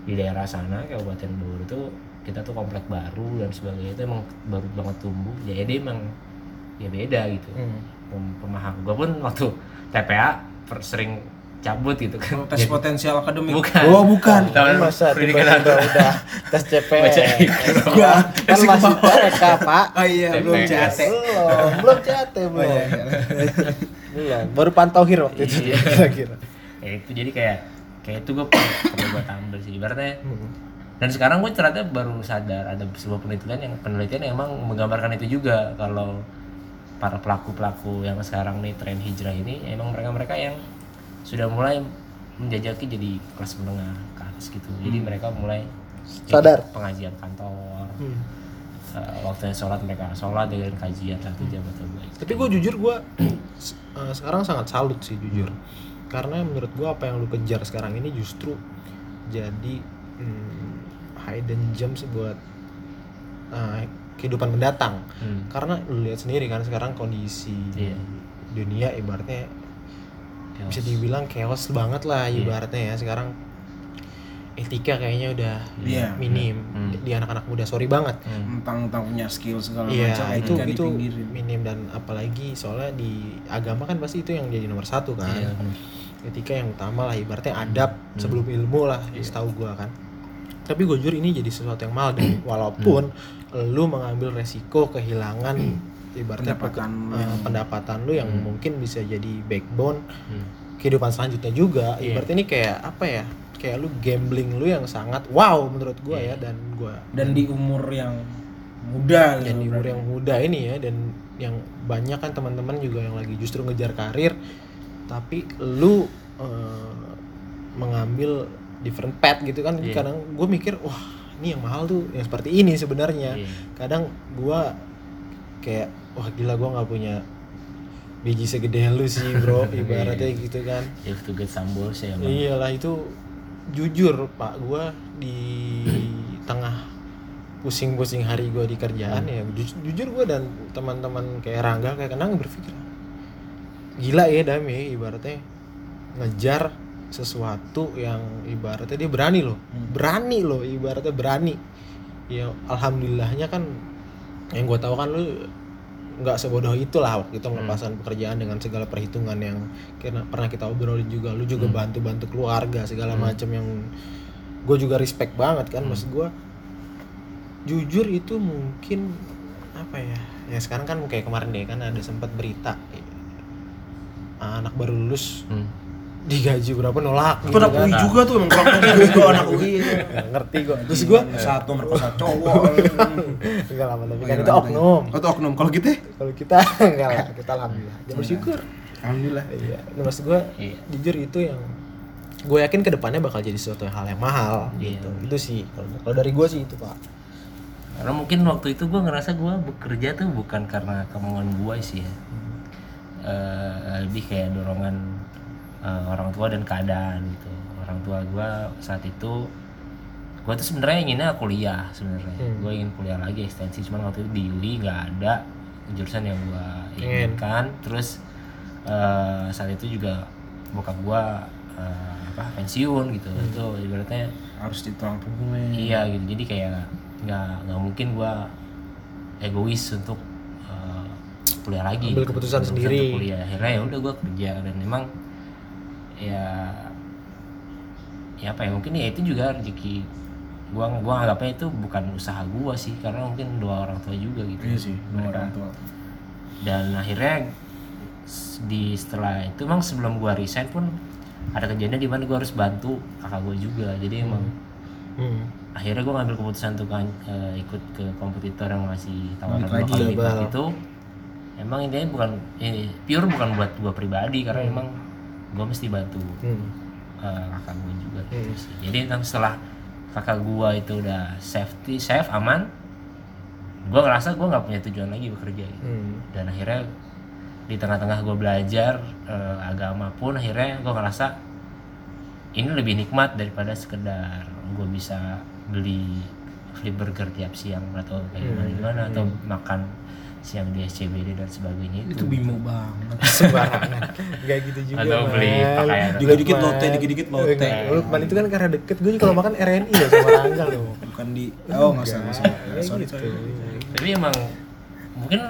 di daerah sana Kabupaten Bogor itu kita tuh komplek baru dan sebagainya itu emang baru banget tumbuh. Jadi emang ya beda gitu. Hmm. Pem- pemaham gue pun waktu TPA sering cabut gitu kan tes potensial akademik. Bukan. Oh, bukan. Tahun masa pendidikan tiba-tiba udah tes Baca Gua kan masih TK pak Oh iya, belum. CAT. belum belum CAT Oh belum iya. iya. belum baru pantauhir waktu itu Iya. kira-kira ya itu jadi kayak kayak itu gue perlu, gue tambah sih ibaratnya Hmm. dan sekarang gue ternyata baru sadar ada sebuah penelitian yang penelitian yang emang menggambarkan itu juga kalau para pelaku pelaku yang sekarang nih tren hijrah ini emang mereka mereka yang sudah mulai menjajaki jadi kelas menengah ke atas gitu jadi mereka mulai Sadar. pengajian kantor Hmm. Eh, waktunya sholat mereka sholat dengan kajian satu jam atau dua tapi gue jujur gue <clears throat> sekarang sangat salut sih jujur karena menurut gue apa yang lu kejar sekarang ini justru jadi hmm, hidden gems buat uh, kehidupan mendatang Hmm. karena lu lihat sendiri kan sekarang kondisi Iya. dunia ibaratnya Chaos. bisa dibilang chaos banget lah Iya. ibaratnya ya sekarang etika kayaknya udah Iya. minim Hmm. di, di anak-anak muda sorry banget Hmm. Tentang punya skill segala Iya macam itu itu dipinggirin. minim dan apalagi soalnya di agama kan pasti itu yang jadi nomor satu kan bener. etika yang utama lah ibaratnya adab sebelum ilmu lah setahu gua kan tapi gue jujur ini jadi sesuatu yang mahal dan walaupun lu mengambil resiko kehilangan <clears throat> ibaratnya Pendapatan peke- lu. eh, pendapatan lu yang mungkin bisa jadi backbone Hmm. kehidupan selanjutnya juga Iya. ibaratnya ini kayak apa ya kayak lu gambling lu yang sangat wow menurut gua ya dan gua Dan di umur yang muda di gitu, umur berarti. yang muda ini ya dan yang banyak kan teman-teman juga yang lagi justru ngejar karir tapi lu eh, mengambil different path gitu kan Iya. kadang gue mikir wah ini yang mahal tuh yang seperti ini sebenarnya Iya. kadang gua kayak wah gila gua nggak punya biji segede lu sih bro. <laughs> Ibaratnya gitu kan. Have to get some balls ya emang. iyalah itu jujur pak gua di <clears throat> tengah pusing-pusing hari gua di kerjaan ya ju- jujur gua dan teman-teman kayak Rangga kayak kenang berpikir gila ya Dami ibaratnya ngejar sesuatu yang ibaratnya dia berani loh. Berani loh ibaratnya berani. Ya alhamdulillahnya kan yang gue tahu kan lu nggak sebodoh itulah waktu itu melepaskan pekerjaan dengan segala perhitungan yang kena pernah kita obrolin juga. Lu juga bantu bantu keluarga segala macam yang gue juga respect banget kan. Maksud gue jujur itu mungkin apa ya ya sekarang kan kayak kemarin deh kan ada sempat berita anak baru lulus Hmm. Digaji berapa nolak Itu gitu anak kan UI juga tuh emang kurang kerja <laughs> juga anak UI. Nggak ngerti gue terus gue satu merkosa cowok. enggak lama tapi kan itu oknum. Oh, itu oknum. Kalau kita kalau kita <laughs> enggak lah kita alhamdulillah. Ya bersyukur. Alhamdulillah. Iya. Nah, maksud gue Iya. jujur itu yang gue yakin ke depannya bakal jadi sesuatu hal yang mahal Iya. gitu. Itu sih kalau dari gue sih itu pak. Karena mungkin waktu itu gue ngerasa gue bekerja tuh bukan karena kemauan gue sih ya. Eh, lebih kayak dorongan eh, orang tua dan keadaan gitu. Orang tua gue saat itu gue tuh sebenarnya inginnya kuliah sebenarnya. Gue ingin kuliah lagi ekstensi. Cuman waktu itu di UI nggak ada jurusan yang gue inginkan. Terus eh, saat itu juga bokap gue eh, apa pensiun gitu. Itu ibaratnya harus ditulang punggungnya Iya gitu, jadi kayak nggak nggak mungkin gua egois untuk uh, kuliah lagi. Ambil gitu. keputusan Untuk sendiri. kuliah. Akhirnya ya udah gua kerja. Dan memang ya ya apa ya mungkin ya itu juga rezeki gua gua anggapnya itu bukan usaha gua sih karena mungkin dua orang tua juga gitu. iya sih dua Mereka. orang tua Dan akhirnya di setelah itu emang sebelum gua resign pun ada kejadian di mana gua harus bantu kakak gua juga. Jadi emang hmm. akhirnya gue ngambil keputusan untuk kan- eh, ikut ke kompetitor yang masih tawaran dua kali ya, lipat itu emang intinya bukan ini pure bukan buat gue pribadi karena emang gue mesti bantu Hmm. eh, kakak gue juga gitu Hmm. sih. jadi kan setelah kakak gue itu udah safety safe aman gue ngerasa gue nggak punya tujuan lagi bekerja gitu. Hmm. dan akhirnya di tengah-tengah gue belajar eh, agama pun akhirnya gue ngerasa ini lebih nikmat daripada sekedar gue bisa beli flip burger tiap siang atau kayak gimana gimana atau makan siang di SCBD dan sebagainya itu, itu bimo banget. Sembarangan nggak gitu juga Atau beli pakaian. Dikit-dikit Man. lotte, dikit-dikit lotte. Eh, lu man itu kan karena deket. Gue kalau makan RNI ya sama Rangga loh bukan di oh nggak usah nggak usah. Kayak sorry gitu. sorry. Tapi emang mungkin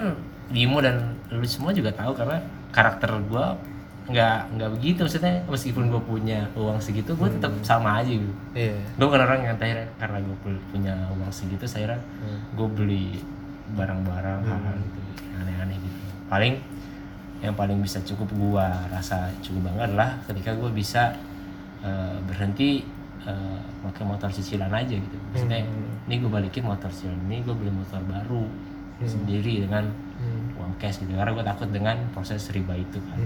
Bimo dan lu semua juga tahu karena karakter gue nggak nggak begitu. Maksudnya meskipun gue punya uang segitu gue tetap sama aja gitu iya. Gue bukan orang yang akhirnya karena gue punya uang segitu saya gue beli barang-barang hal-hal gitu. Aneh-aneh gitu. Paling yang paling bisa cukup gue rasa cukup bangga adalah ketika gue bisa eh, berhenti eh, pakai motor cicilan aja gitu. Maksudnya ini gue balikin motor cicilan ini gue beli motor baru sendiri dengan uang cash gitu. Karena gue takut dengan proses riba itu kan.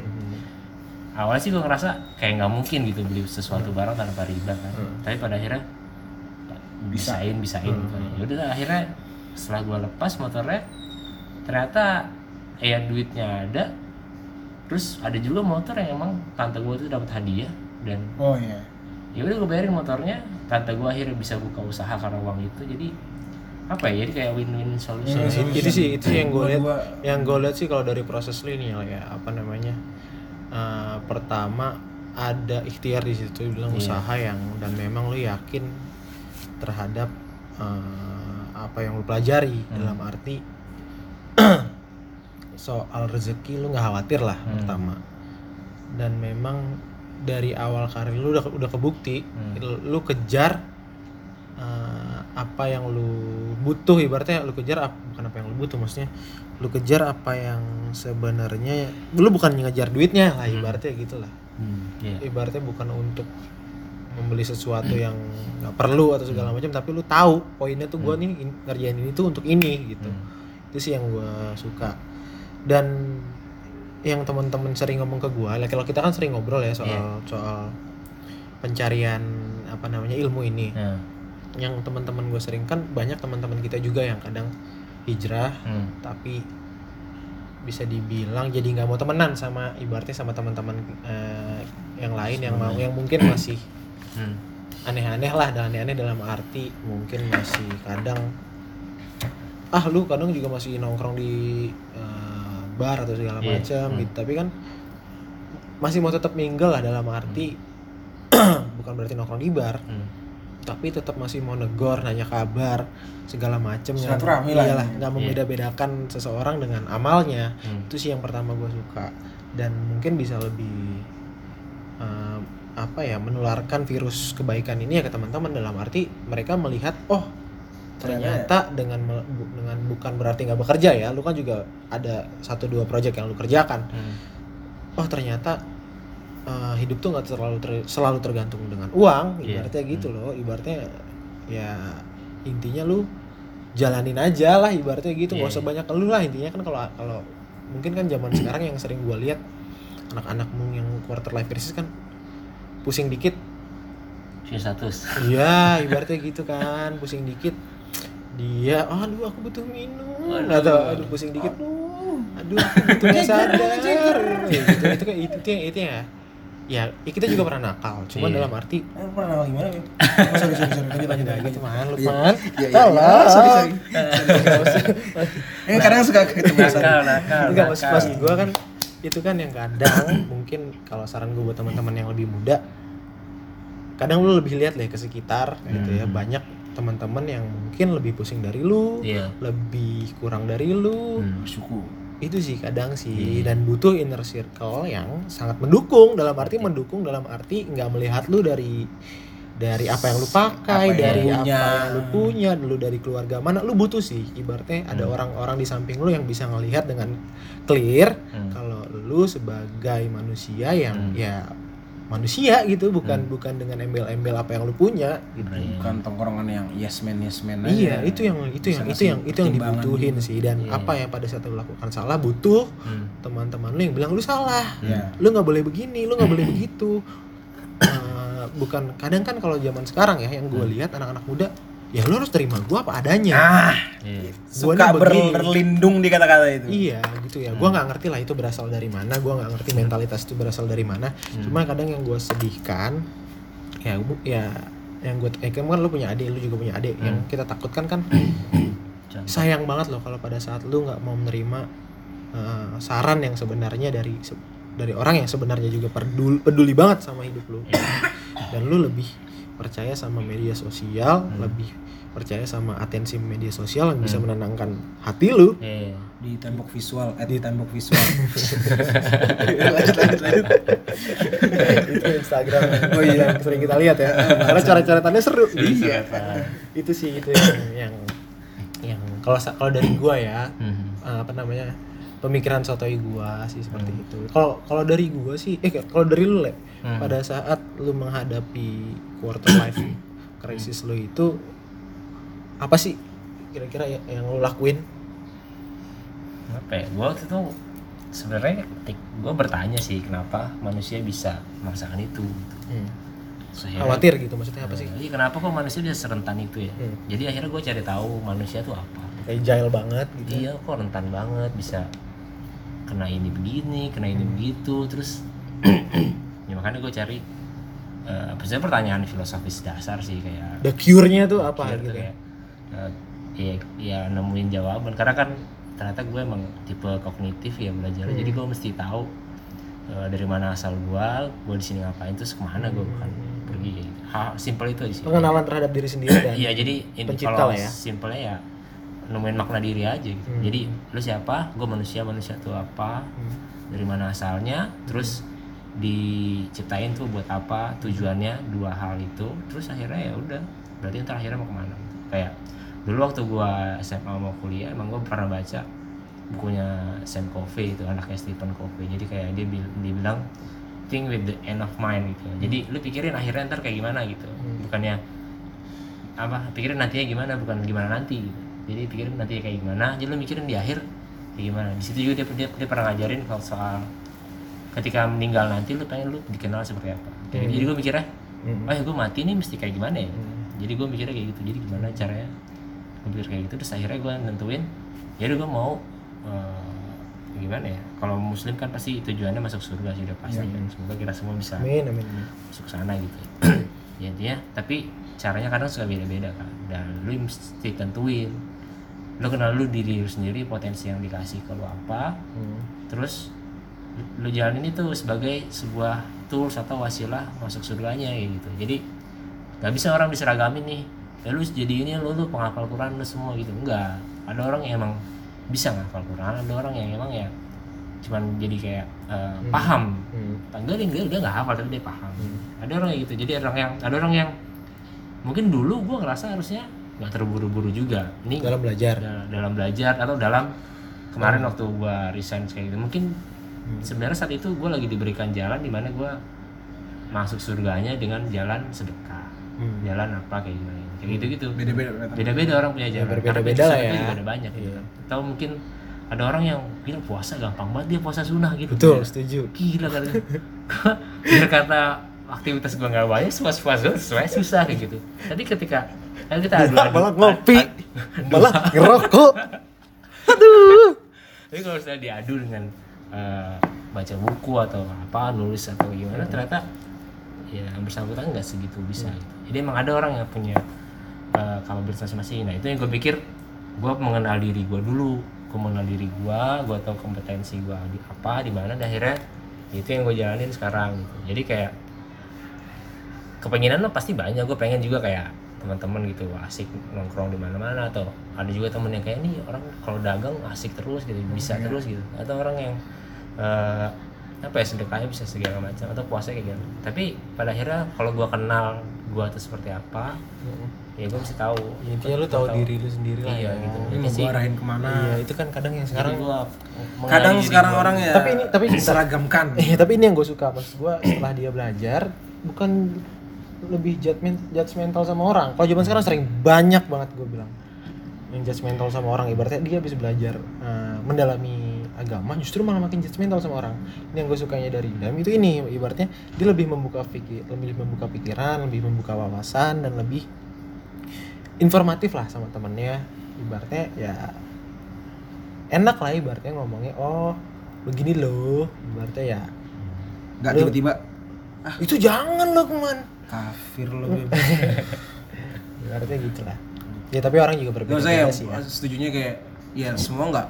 Awalnya sih gue ngerasa kayak nggak mungkin gitu beli sesuatu barang tanpa riba kan. Tapi pada akhirnya bisain bisain gitu. ya udah akhirnya setelah gue lepas motornya ternyata ya duitnya ada terus ada juga motor yang emang tante gue tuh dapat hadiah dan oh iya. ya udah gue bayarin motornya tante gue akhirnya bisa buka usaha karena uang itu jadi apa ya jadi kayak win-win solution. Nah, itu, itu sih itu sih yang gue lihat Dua-dua. yang gue lihat sih kalau dari proses lu ini ya apa namanya eh, pertama ada ikhtiar di situ bilang usaha yang dan memang lu yakin terhadap eh, apa yang lu pelajari dalam arti <clears throat> soal rezeki lu nggak khawatir lah pertama. Dan memang dari awal karir lu udah udah kebukti lu, lu kejar eh, apa yang lu butuh ibaratnya lu kejar ap- bukan apa yang lu butuh maksudnya lu kejar apa yang sebenarnya lu bukan ngejar duitnya lah ibaratnya gitulah Hmm, iya. ibaratnya bukan untuk membeli sesuatu yang nggak perlu atau segala macam tapi lu tahu poinnya tuh gua nih in- ngerjain ini tuh untuk ini gitu. Itu sih yang gua suka. Dan yang teman-teman sering ngomong ke gua lah kalau kita kan sering ngobrol ya soal soal pencarian apa namanya ilmu ini. Nah, yang teman-teman gue sering kan banyak teman-teman kita juga yang kadang hijrah hmm, tapi bisa dibilang jadi nggak mau temenan sama ibaratnya sama teman-teman eh, yang lain yang mau yang mungkin masih hmm, aneh-aneh lah dan aneh-aneh dalam arti mungkin masih kadang ah lu kadang juga masih nongkrong di eh, bar atau segala Iya, macam hmm. gitu tapi kan masih mau tetap mingle lah dalam arti <clears throat> bukan berarti nongkrong di bar hmm. tapi tetap masih mau negor nanya kabar segala macem nggak- Silaturahmi lah iyalah, ya. nggak membeda-bedakan seseorang dengan amalnya Hmm. itu sih yang pertama gue suka dan mungkin bisa lebih eh, apa ya menularkan virus kebaikan ini ya ke teman-teman. Dalam arti mereka melihat oh ternyata dengan dengan bukan berarti nggak bekerja ya. Lu kan juga ada satu dua project yang lu kerjakan. Hmm. oh ternyata eh, hidup tuh nggak terlalu ter- selalu tergantung dengan uang. Iya. ibaratnya gitu loh. Ibaratnya ya intinya lu jalanin aja lah. Ibaratnya gitu. Nggak Iya, usah banyak lu lah. Intinya kan kalau kalau mungkin kan zaman sekarang yang sering gua lihat anak-anakmu yang quarter life crisis kan pusing dikit View status. iya ibaratnya gitu kan pusing dikit dia aduh aku butuh minum Aduh. atau aduh pusing dikit aduh aku butuhnya sadar Ya, gitu itu kan itu, itu yang itu ya ya ya kita juga pernah nakal cuman Iya. dalam arti Eh, pernah nakal gimana ya? Oh, sorry, sorry, sorry. Lanjut, lanjut, Nah, lanjut. gitu man lu Iya. man iya. Sorry, sorry. Eh, kadang suka ketemu Nakal, nakal. enggak maksud, gue kan itu kan yang kadang <clears throat> mungkin kalau saran gue buat teman-teman yang lebih muda kadang lu lebih lihat lah ke sekitar gitu ya Hmm. banyak teman-teman yang mungkin lebih pusing dari lu Iya. lebih kurang dari lu Hmm. Suku. itu sih kadang sih Iya. dan butuh inner circle yang sangat mendukung dalam arti mendukung dalam arti nggak melihat lu dari dari apa yang lu pakai Apa yang dari lu apa punya. yang lu punya lu dari keluarga mana lu butuh sih ibaratnya ada Hmm. orang-orang di samping lu yang bisa ngelihat dengan clear Hmm. kalau lu sebagai manusia yang Hmm. ya manusia gitu bukan bukan dengan embel-embel apa yang lu punya gitu Iya. Bukan tongkrongan yang yes man yes man aja. Iya, itu yang itu yang itu yang itu yang dibutuhin juga. sih dan Iya. apa yang pada saat lu lakukan salah butuh Hmm. teman-teman lu yang bilang lu salah Iya. lu nggak boleh begini lu nggak boleh <clears throat> begitu bukan kadang kan kalau zaman sekarang ya yang gue Hmm. lihat anak-anak muda ya lu harus terima gua apa adanya. Ah, Iya. Gua suka begini. berlindung di kata-kata itu. iya gitu ya. Gua nggak ngerti lah itu berasal dari mana gua nggak ngerti mentalitas itu berasal dari mana. Cuma kadang yang gue sedihkan ya bu- ya yang gue eh kan lu punya adik lu juga punya adik. Yang kita takutkan kan sayang banget loh kalau pada saat lu nggak mau menerima uh, saran yang sebenarnya dari se- dari orang yang sebenarnya juga peduli, peduli banget sama hidup lu dan lu lebih percaya sama media sosial lebih percaya sama atensi media sosial yang bisa menenangkan hati lu Iya. Di tembok visual, eh, di tembok visual. <laughs> lanjut, lanjut, lanjut. <laughs> itu Instagram oh iya yang sering kita lihat ya <laughs> karena coret-coretannya seru Iya. itu sih itu yang yang, yang kalau kalau dari gua ya Hmm. uh, apa namanya pemikiran sotoy gua sih seperti itu. Kalau kalau dari gua sih eh kalau dari lu le Hmm. pada saat lu menghadapi quarter life <coughs> crisis lu itu apa sih kira-kira ya- yang lu lakuin? Apa ya gue waktu itu sebenarnya gue bertanya sih kenapa manusia bisa merasakan itu gitu. Terus akhirnya- khawatir gitu maksudnya apa sih? Iya kenapa kok manusia bisa serentan itu ya? Hmm. jadi akhirnya gue cari tahu manusia tuh apa. Kayak jail banget gitu iya kok rentan banget bisa kena ini begini kena ini begitu terus <clears throat> ya makanya gue cari maksudnya pertanyaan filosofis dasar sih kayak the cure-nya tuh apa tuh gitu kayak eh, ya, ya nemuin jawaban. Karena kan ternyata gue emang tipe kognitif ya belajar Hmm. jadi gue mesti tahu eh, dari mana asal gue gue di sini ngapain terus ke mana gue bukan pergi. Kayak gitu hal simpel itu aja sih. Pengenalan terhadap diri sendiri <clears throat> dan iya jadi ini kalau ya. simpelnya ya nemuin makna diri aja gitu. Hmm. jadi lu siapa? Gue manusia manusia tuh apa? Hmm. dari mana asalnya? Terus diciptain tuh buat apa? Tujuannya dua hal itu. Terus akhirnya ya udah berarti ntar akhirnya mau ke mana? Kayak dulu waktu gua SMA mau kuliah emang gua pernah baca bukunya Sam Covey itu anaknya Stephen Covey. Jadi kayak dia, bil- dia bilang think with the end of mind gitu. Jadi lu pikirin akhirnya ntar kayak gimana gitu. Bukannya apa? Pikirin nantinya gimana bukan gimana nanti gitu jadi pikirin nanti kayak gimana. Jadi lu mikirin di akhir kayak gimana. Di situ juga dia, dia, dia pernah ngajarin kalau soal ketika meninggal nanti lu pengen lu dikenal seperti apa. Jadi, jadi gue mikirnya Hmm. oh ya gue mati nih mesti kayak gimana ya? Jadi gue mikirnya kayak gitu. Jadi gimana caranya? Gue pikir kayak gitu. Terus akhirnya gue nentuin ya udah gue mau eh, gimana ya? Kalau muslim kan pasti tujuannya masuk surga sih udah pasti kan. Semoga kita semua bisa amin amin amin. masuk sana gitu. <clears throat> Ya intinya tapi caranya kadang suka beda-beda kan dan lu mesti tentuin lu kenal lu diri lu sendiri potensi yang dikasih ke lu apa. Hmm. terus lu- jalanin itu sebagai sebuah tools atau wasilah masuk surganya kayak gitu. Jadi nggak bisa orang diseragamin nih ya lu jadi ini lu lu penghafal Quran lu semua gitu. Enggak ada orang yang emang bisa ngafal Quran ada orang yang emang ya cuman jadi kayak eh, paham. Hmm. enggak dia nggak hafal tapi dia paham. Ada orang yang gitu. Jadi ada orang yang ada orang yang mungkin dulu gua ngerasa harusnya nggak terburu-buru juga. Ini dalam belajar. Da- dalam belajar atau dalam kemarin waktu gua resign kayak gitu. Mungkin sebenarnya saat itu gua lagi diberikan jalan di mana gua masuk surganya dengan jalan sedekah. Hmm. jalan apa kayak gimana. Kayak gitu gitu Beda-beda ternyata. beda-beda orang punya jalan. Berbeda-beda Karena pintu lah surga ya. juga ada banyak gitu. Iya. kan. atau mungkin ada orang yang bilang puasa gampang banget dia puasa sunnah gitu. Betul setuju. Gila kan <laughs> biar kata aktivitas gua nggak banyak puas puas sesuai susah kayak gitu. Tapi ketika kan kita adu adu malah ngopi. Malah ngerokok. Aduh. Tapi kalau misalnya diadu dengan eh, baca buku atau apa nulis atau gimana ternyata ya bersangkutan nggak segitu bisa gitu. jadi emang ada orang yang punya uh, kapabilitas masing nah itu yang gue pikir gue mengenal diri gue dulu. Gue mengenal diri gue gue tahu kompetensi gue di apa di mana dan akhirnya itu yang gue jalanin sekarang gitu. Jadi kayak kepengenan mah pasti banyak. Gue pengen juga kayak teman-teman gitu asik nongkrong di mana-mana atau ada juga temen yang kayak nih orang kalau dagang asik terus gitu bisa terus gitu. Atau orang yang eh, apa ya sedekahnya bisa segala macam atau puasa kayak gitu. Tapi pada akhirnya kalau gua kenal gua itu seperti apa ya gua mesti tahu. Intinya lu tahu diri lu sendiri lah iya ya. gitu. Ini Ini mau sih gua arahin ke mana? iya itu kan kadang yang sekarang gua Kadang sekarang gua. orang ya Tapi ini- tapi- seragamkan. Eh, <laughs> tapi ini yang gue suka. Maksud gue setelah dia belajar bukan lebih judgment, judgmental sama orang. Kalau zaman sekarang sering banyak banget gue bilang yang judgmental sama orang. Ibaratnya dia habis belajar eh, mendalami agama justru malah makin judgmental sama orang. Ini yang gue sukanya dari Dam itu ini ibaratnya dia lebih membuka pikir, lebih membuka pikiran, lebih membuka wawasan dan lebih informatif lah sama temennya. Ibaratnya ya enak lah ibaratnya ngomongnya oh begini loh ibaratnya ya Enggak Lu- tiba-tiba itu jangan loh kuman kafir lo <laughs> ibaratnya gitu lah ya tapi orang juga berbeda saya sih ya setujunya kayak ya semua nggak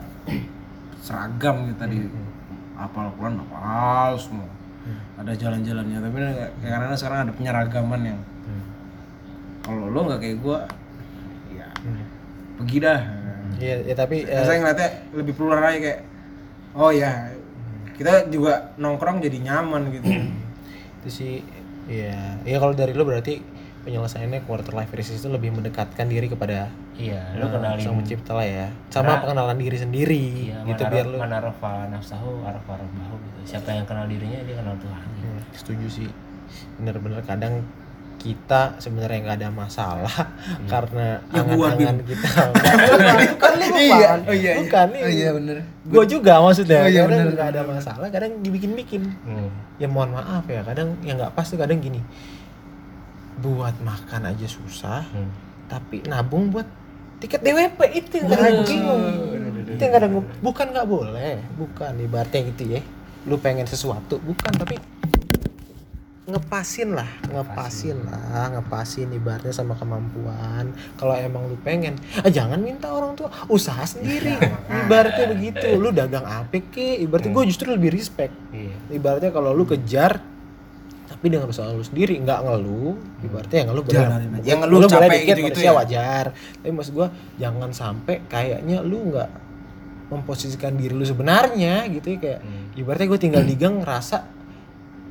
seragam gitu tadi. Apal Quran apal semua. Ada jalan-jalannya tapi kayak- karena sekarang ada penyeragaman yang kalau lo nggak kayak gua ya pergi dah. Iya, ya, tapi eh, Nah, saya ngeliatnya lebih plural aja kayak oh ya kita juga nongkrong jadi nyaman gitu. itu sih ya ya kalau dari lo berarti penyelesaiannya quarter life crisis itu lebih mendekatkan diri kepada iya lu kenalin sang pencipta lah ya sama Nah. pengenalan diri sendiri iya gitu biar lo mana rafa nafsahu arafa rabbahu gitu siapa yang kenal dirinya dia kenal Tuhan gitu. Hmm, setuju sih bener-bener kadang kita sebenarnya nggak ada masalah karena Ya, angan-angan kita. <laughs> Bukan. lu bukan Iya, oh iya, iya. bukan Oh iya, bener. gue juga maksudnya Oh iya, kadang nggak ada masalah kadang dibikin-bikin. Hmm. ya mohon maaf ya kadang yang nggak pas tuh kadang gini. Buat makan aja susah Hmm. tapi nabung buat tiket DWP itu yang kadang gue bingung. itu yang kadang bukan nggak boleh bukan ibaratnya gitu ya. Lu pengen sesuatu bukan tapi ngepasin lah ngepasin lah ngepasin ibaratnya sama kemampuan. Kalau emang lu pengen ah, jangan minta orang tua usaha sendiri. Ibaratnya begitu lu dagang apa ke? Ibaratnya gue justru lebih respect. Iya. Ibaratnya kalau lu kejar tapi dengan usaha lu sendiri nggak ngeluh. Ibaratnya yang ngeluh aja. Yang ngeluh boleh capek dikit gitu-gitu manusia ya. wajar. Tapi maksud gua jangan sampai kayaknya lu nggak memposisikan diri lu sebenarnya gitu ya kayak Hmm. ibaratnya gue tinggal di gang ngerasa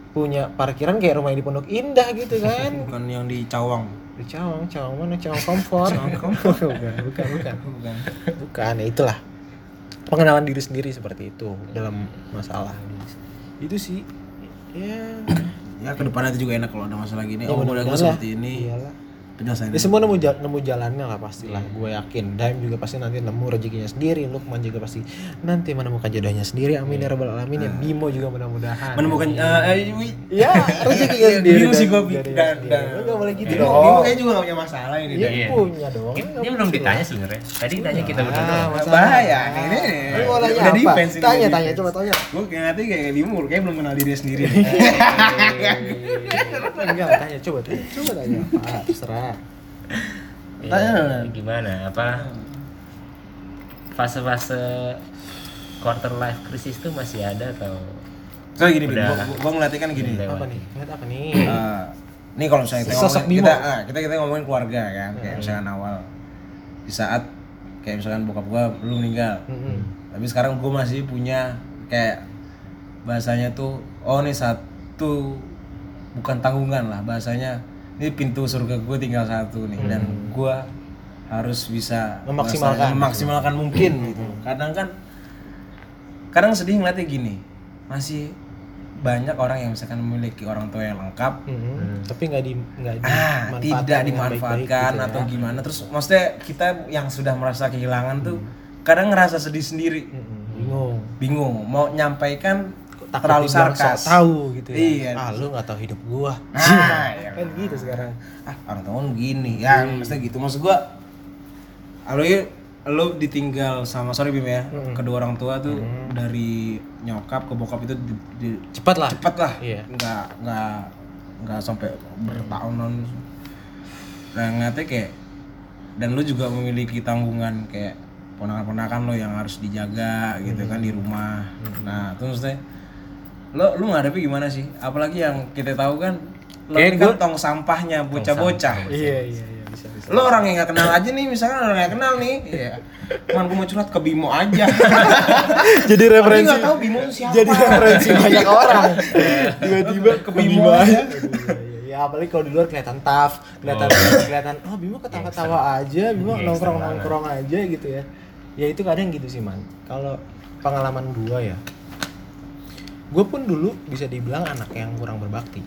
punya parkiran kayak rumah di Pondok Indah gitu <laughs> kan Bukan yang di Cawang. di Cawang Cawang mana Cawang Comfort <laughs> bukan bukan bukan Bukan. bukan ya itulah pengenalan diri sendiri seperti itu dalam masalah itu sih ya Ya ke depannya itu juga enak kalau ada masalah gini. Ya, oh, udah mudah-mudahan gue seperti ini. Iyalah. Penyelesaian. Ya semua nemu, nemu jalannya lah pastilah. Gue yakin. Daim juga pasti nanti nemu rezekinya sendiri. Lukman juga pasti nanti menemukan jodohnya sendiri. Amin ya rabbal alamin. Ya Bimo juga mudah-mudahan. Menemukan eh eh, wi- Ya <laughs> rezekinya sendiri. Bingung sih gue dan nggak boleh gitu Bimo, dong. Bimo kayaknya juga gak punya masalah ini. Iya Iya. punya dong. Dia belum ditanya sebenarnya. Tadi ditanya kita berdua. Ah. Bahaya nih, ini. Lu mau nanya Udah apa? ini, Tanya tanya coba tanya. Gue kayak nanti kayak Bimo, kayak belum kenal diri sendiri. <laughs> Enggak tanya coba tanya. Coba tanya apa? Terserah. Ya, Tanya. gimana? Apa fase-fase quarter life crisis itu masih ada atau Soalnya gini, Udah. gua, gua ngeliatnya kan gini. Apa nih? Lihat apa nih? Eh, ini kalau misalnya kita Sosok ngomongin, kita, ah, kita kita ngomongin keluarga kan, kayak misalkan awal di saat kayak misalkan bokap gua belum meninggal, Mm-mm. tapi sekarang gua masih punya kayak bahasanya tuh, oh ini satu bukan tanggungan lah bahasanya, ini pintu surga gue tinggal satu nih dan gua harus bisa Memaksimalkan. memaksimalkan mungkin gitu. Kadang kan, kadang sedih ngeliatnya gini, masih banyak orang yang misalkan memiliki orang tua yang lengkap Mm-mm. Tapi nggak di nggak ah dimanfaatkan tidak dimanfaatkan baik-baik gitu atau ya. gimana terus maksudnya kita yang sudah merasa kehilangan tuh kadang ngerasa sedih sendiri Mm-mm. bingung bingung mau nyampaikan Takut terlalu sarkas. tahu gitu ya. Iya. ah lu nggak tahu hidup gua. Nah, ya kan gitu sekarang. Ah orang tua lu gini ya maksudnya gitu. Maksud gua lo ya lo ditinggal sama sorry Bim ya. Kedua orang tua tuh dari nyokap ke bokap itu di, di- cepat lah. Cepet lah. Iya. nggak nggak nggak sampai bertahun-tahun. Nah ngeliatnya kayak dan lu juga memiliki tanggungan kayak ponakan-ponakan lo yang harus dijaga gitu kan di rumah. Nah terus maksudnya lo lu menghadapi gimana sih? Apalagi yang kita tahu kan lo ini kan tong sampahnya bocah-bocah. iya iya iya bisa bisa. Lo orang yang nggak kenal aja nih misalkan orang yang nggak kenal nih iya. Man gue mau curhat ke Bimo aja. <laughs> Jadi Tapi referensi nggak tahu Bimo siapa. jadi referensi <laughs> banyak orang. Tiba-tiba ke Bimo aja. aja. Iya, iya. ya apalagi kalau di luar kelihatan tough kelihatan kelihatan oh Bimo ketawa-tawa aja Bimo nongkrong nongkrong aja gitu ya. Ya itu kadang gitu sih man. Kalau pengalaman gua ya gue pun dulu bisa dibilang anak yang kurang berbakti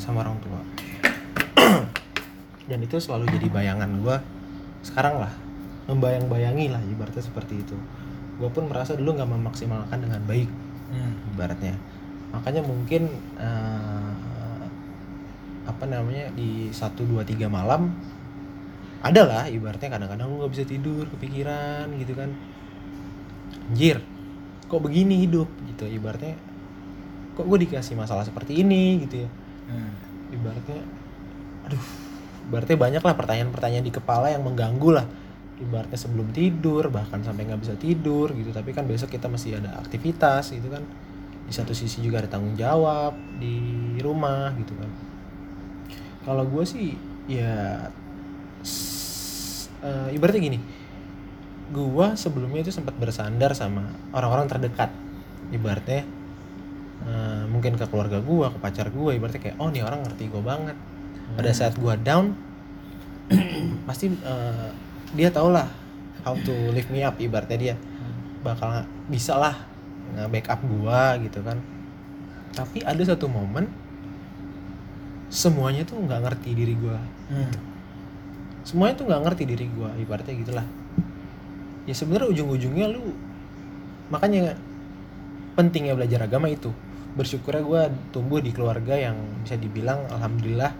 sama orang tua. <clears throat> Dan itu selalu jadi bayangan gua sekarang lah. Membayang-bayangi lah ibaratnya seperti itu. Gue pun merasa dulu nggak memaksimalkan dengan baik Hmm. ibaratnya. Makanya mungkin eh, apa namanya di 1 2 3 malam ada lah ibaratnya kadang-kadang lu nggak bisa tidur kepikiran gitu kan. Anjir kok begini hidup? Gitu ibaratnya kok gue dikasih masalah seperti ini gitu ya. Hmm. ibaratnya aduh ibaratnya banyak lah pertanyaan-pertanyaan di kepala yang mengganggu lah. Ibaratnya sebelum tidur bahkan sampai nggak bisa tidur gitu. Tapi kan besok kita masih ada aktivitas gitu kan. Di satu sisi juga ada tanggung jawab di rumah gitu kan. Kalau gue sih ya eh, ibaratnya gini. Gue sebelumnya itu sempat bersandar sama orang-orang terdekat. Ibaratnya eh, mungkin ke keluarga gue ke pacar gue ibaratnya kayak oh nih orang ngerti gue banget. Pada saat gue down <clears throat> pasti eh, dia tau lah how to lift me up ibaratnya dia bakal nggak- bisa lah nge-backup gua gitu kan. Tapi ada satu momen semuanya tuh nggak ngerti diri gua. Hmm. semuanya tuh nggak ngerti diri gua ibaratnya gitulah ya sebenarnya ujung-ujungnya lu makanya pentingnya belajar agama itu bersyukurnya gua tumbuh di keluarga yang bisa dibilang alhamdulillah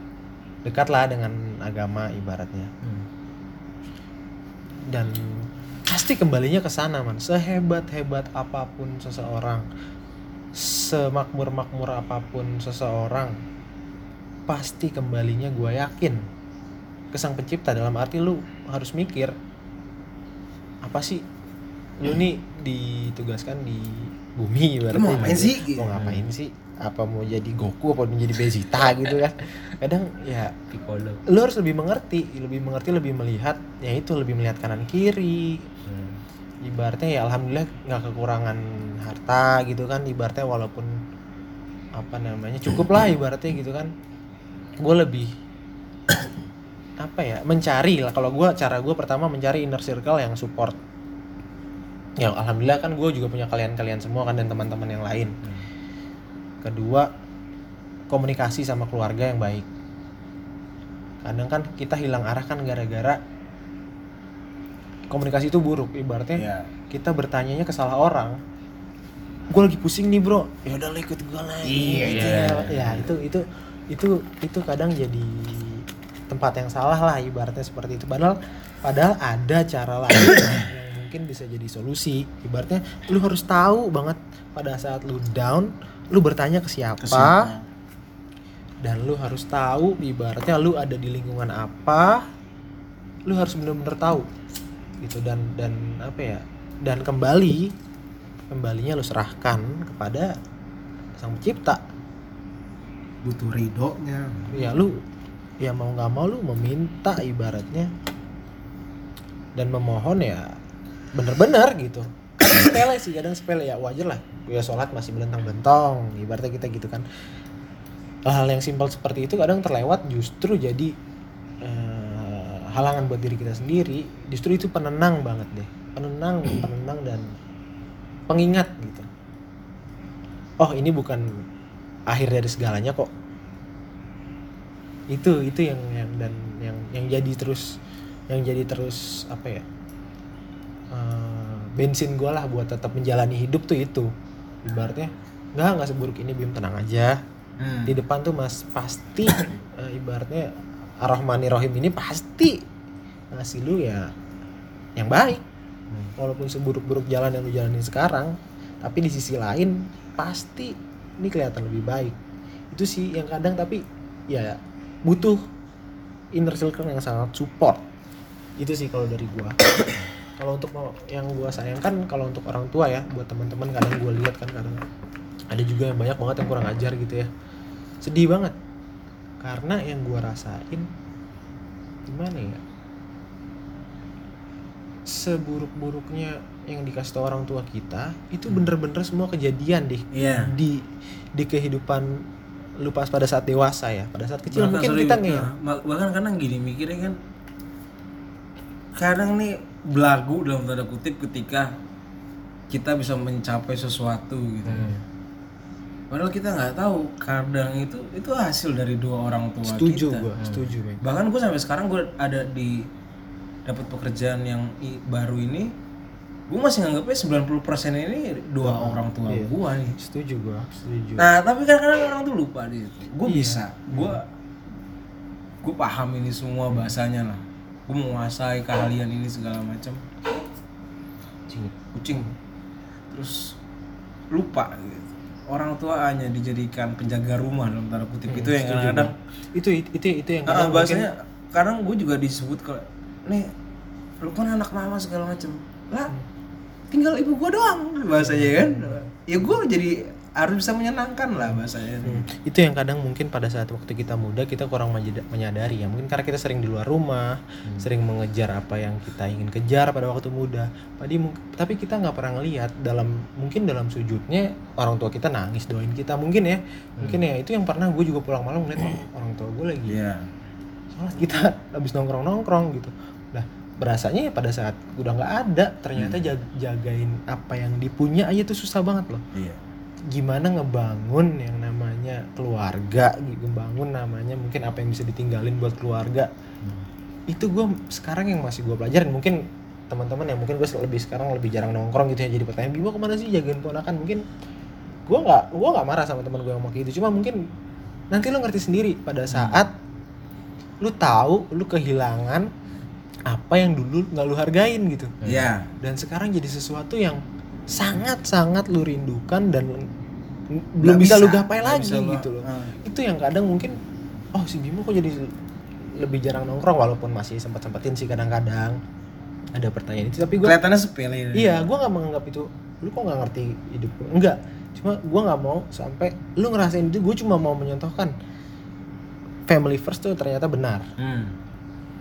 dekat lah dengan agama ibaratnya. Hmm. dan pasti kembalinya ke sana man. Sehebat hebat apa pun seseorang semakmur makmur apa pun seseorang pasti kembalinya gue yakin ke sang pencipta. Dalam arti lu harus mikir apa sih? Lu nih ditugaskan di bumi Lu mau ngapain gitu. sih? mau ngapain sih? Apa mau jadi Goku apa mau jadi Vegeta <laughs> gitu kan? Kadang ya Piccolo. lu harus lebih mengerti lebih mengerti lebih melihat ya itu lebih melihat kanan kiri. Hmm. ibaratnya ya alhamdulillah nggak kekurangan harta gitu kan ibaratnya walaupun apa namanya cukup lah ibaratnya gitu kan. Gue lebih <coughs> apa ya mencari lah. Kalau gue cara gue pertama mencari inner circle yang support ya alhamdulillah kan gue juga punya kalian-kalian semua kan dan teman-teman yang lain. Kedua komunikasi sama keluarga yang baik. Kadang kan kita hilang arah kan gara-gara komunikasi itu buruk. Ibaratnya Iya. kita bertanyanya ke salah orang. Gue lagi pusing nih bro. Ya udah lo ikut gue lah. Iya, Gitu. iya. ya. ya itu itu itu itu kadang jadi tempat yang salah lah ibaratnya seperti itu. Padahal padahal ada cara lain <coughs> mungkin bisa jadi solusi. Ibaratnya lu harus tahu banget pada saat lu down lu bertanya ke siapa, Ke siapa? dan lu harus tahu ibaratnya lu ada di lingkungan apa lu harus bener-bener tahu. Gitu dan dan apa ya dan kembali kembalinya lu serahkan kepada sang pencipta. Butuh ridhonya. Ya lu ya mau nggak mau lu meminta ibaratnya. Dan memohon ya bener-bener gitu. Sepele sih kadang sepele. Ya wajar lah. Ya sholat masih belentang-bentong ibaratnya kita gitu kan. Hal-hal yang simpel seperti itu kadang terlewat justru jadi eh, halangan buat diri kita sendiri. Justru itu penenang banget deh. Penenang penenang dan pengingat gitu. Oh ini bukan akhir dari segalanya kok. Itu itu yang yang dan yang yang jadi terus yang jadi terus apa ya eh, bensin gue lah buat tetap menjalani hidup tuh itu. Ibaratnya nggak nggak seburuk ini bim tenang aja. Hmm. di depan tuh mas pasti eh, ibaratnya Ar-Rahmani Rohim ini pasti ngasih lu ya yang baik. Walaupun seburuk-buruk jalan yang lu jalanin sekarang tapi di sisi lain pasti ini kelihatan lebih baik. Itu sih yang kadang tapi ya butuh inner circle yang sangat support. Itu sih kalau dari gua kalau untuk yang gua sayangkan kalau untuk orang tua ya buat teman-teman kadang gua lihat kan kadang. Ada juga yang banyak banget yang kurang ajar gitu ya. Sedih banget. Karena yang gua rasain gimana ya? Seburuk-buruknya yang dikasih tau orang tua kita itu bener-bener semua kejadian deh. Iya. di di kehidupan lu pas pada saat dewasa ya. Pada saat kecil Bahkan mungkin sorry, kita nah, nggak ma- bahkan kadang gini mikirnya kan kadang nih belagu dalam tanda kutip ketika kita bisa mencapai sesuatu gitu padahal kita nggak tahu kadang itu itu hasil dari dua orang tua setuju kita gua setuju men bahkan gue sampai sekarang gue ada di dapat pekerjaan yang i- baru ini gue masih nganggapnya 90% ini dua orang tua iya. gue nih setuju gua setuju Nah, tapi kan kadang orang tuh lupa di situ. Gue Iya. bisa, gue gue paham ini semua bahasanya lah. Gue menguasai keahlian ini segala macam. Kucing. Kucing. Terus lupa gitu. Orang tua hanya dijadikan penjaga rumah dalam tanda kutip itu yang kadang-kadang itu itu itu yang Ah, kadang mungkin- bahasanya kadang gue juga disebut kalau nih lu kan anak mama segala macam lah tinggal ibu gue doang bahasanya kan ya gue jadi harus bisa menyenangkan lah bahasanya Hmm, itu yang kadang mungkin pada saat waktu kita muda kita kurang menyadari ya. Mungkin karena kita sering di luar rumah sering mengejar apa yang kita ingin kejar pada waktu muda. Tadi tapi kita nggak pernah ngelihat dalam mungkin dalam sujudnya orang tua kita nangis doain kita. Mungkin ya mungkin ya. Itu yang pernah gue juga pulang malam ngeliat "Oh, <coughs> orang tua gue lagi. Iya. sholat kita <laughs> habis nongkrong nongkrong gitu. Lah berasanya ya pada saat udah nggak ada ternyata jag- jagain apa yang dipunya aja tuh susah banget loh. Iya. Gimana ngebangun yang namanya keluarga ngebangun namanya mungkin apa yang bisa ditinggalin buat keluarga. Itu gue sekarang yang masih gue pelajarin. Mungkin teman-teman yang mungkin gue lebih sekarang lebih jarang nongkrong gitu ya. Jadi pertanyaan Bimo ke mana sih? Jagain ponakan. Mungkin gue nggak gue nggak marah sama teman gue yang mau kayak gitu cuma mungkin nanti lo ngerti sendiri pada saat lu tahu lu kehilangan apa yang dulu nggak lu hargain gitu. Iya. dan sekarang jadi sesuatu yang sangat sangat lu rindukan dan belum bisa, lu gapai lagi bisa gitu loh. Ah. itu yang kadang mungkin oh si Bimo kok jadi lebih jarang nongkrong walaupun masih sempat sempetin sih kadang-kadang. Ada pertanyaan itu tapi gue Kelihatannya sepele. iya gue nggak menganggap itu lu kok nggak ngerti hidup gue enggak cuma gue nggak mau sampai lu ngerasain itu gue cuma mau menyontohkan family first tuh ternyata benar. Hmm.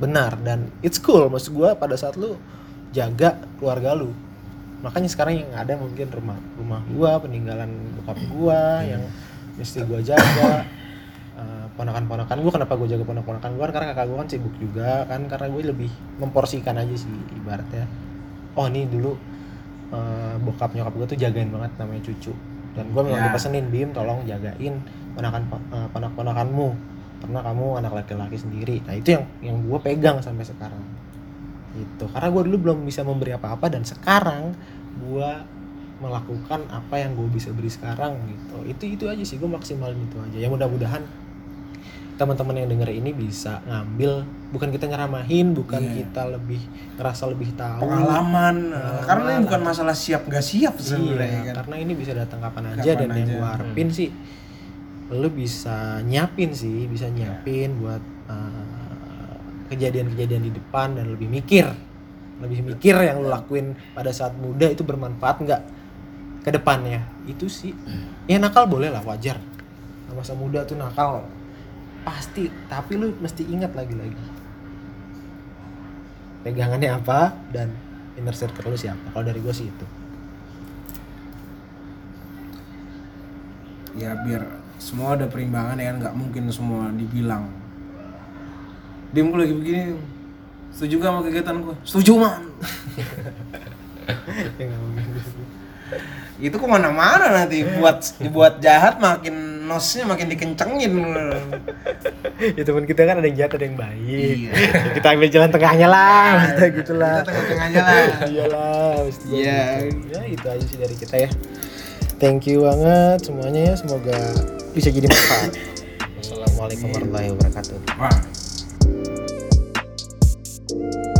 benar dan it's cool. Maksud gue pada saat lu jaga keluarga lu makanya sekarang yang ada mungkin rumah rumah gua peninggalan bokap gua yang mesti gua jaga. Eh, ponakan-ponakan gua kenapa gua jaga ponakan-ponakan gua? Karena kakak gua kan sibuk juga kan karena gue lebih memporsikan aja sih ibaratnya. Oh ini dulu eh, bokap nyokap gua tuh jagain banget namanya cucu. Dan gua memang Ya. dipesenin bim tolong jagain ponakan eh, ponak-ponakanmu. Karena kamu anak laki-laki sendiri. Nah itu yang yang gue pegang sampai sekarang itu karena gue dulu belum bisa memberi apa-apa dan sekarang gue melakukan apa yang gue bisa beri sekarang gitu itu itu aja sih gue maksimalin itu aja ya mudah-mudahan teman-teman yang denger ini bisa ngambil bukan kita nyeramahin bukan Iya. kita lebih ngerasa lebih tahu Pengalaman. Pengalaman. Karena ini bukan masalah siap gak siap sebenarnya Iya, kan. karena ini bisa datang kapan aja Kapan dan yang aja. gue harapin sih lu bisa nyiapin sih bisa nyiapin buat uh, kejadian-kejadian di depan dan lebih mikir. Lebih mikir yang lu lakuin pada saat muda itu bermanfaat nggak ke depannya? Itu sih. Ya nakal boleh lah wajar. Masa muda tuh nakal. Pasti. Tapi lu mesti ingat lagi-lagi. Pegangannya apa dan inner circle lu siapa? Kalau dari gue sih itu. Ya biar semua ada perimbangan ya. Nggak mungkin semua dibilang. Dim gue lagi begini. Setuju gak sama kegiatan gue? Setuju man. <laughs> Ya. Itu kok mana-mana nanti buat dibuat jahat makin nosnya makin dikencengin. <laughs> ya teman kita kan ada yang jahat ada yang baik Iya. Ya, <laughs> kita ambil jalan tengahnya lah maksudnya gitu lah Kita tengah-tengahnya lah. iyalah mesti Iya. gitu. ya itu aja sih dari kita ya thank you banget semuanya ya semoga bisa jadi manfaat <coughs> wassalamualaikum warahmatullahi wabarakatuh Wah. Thank you.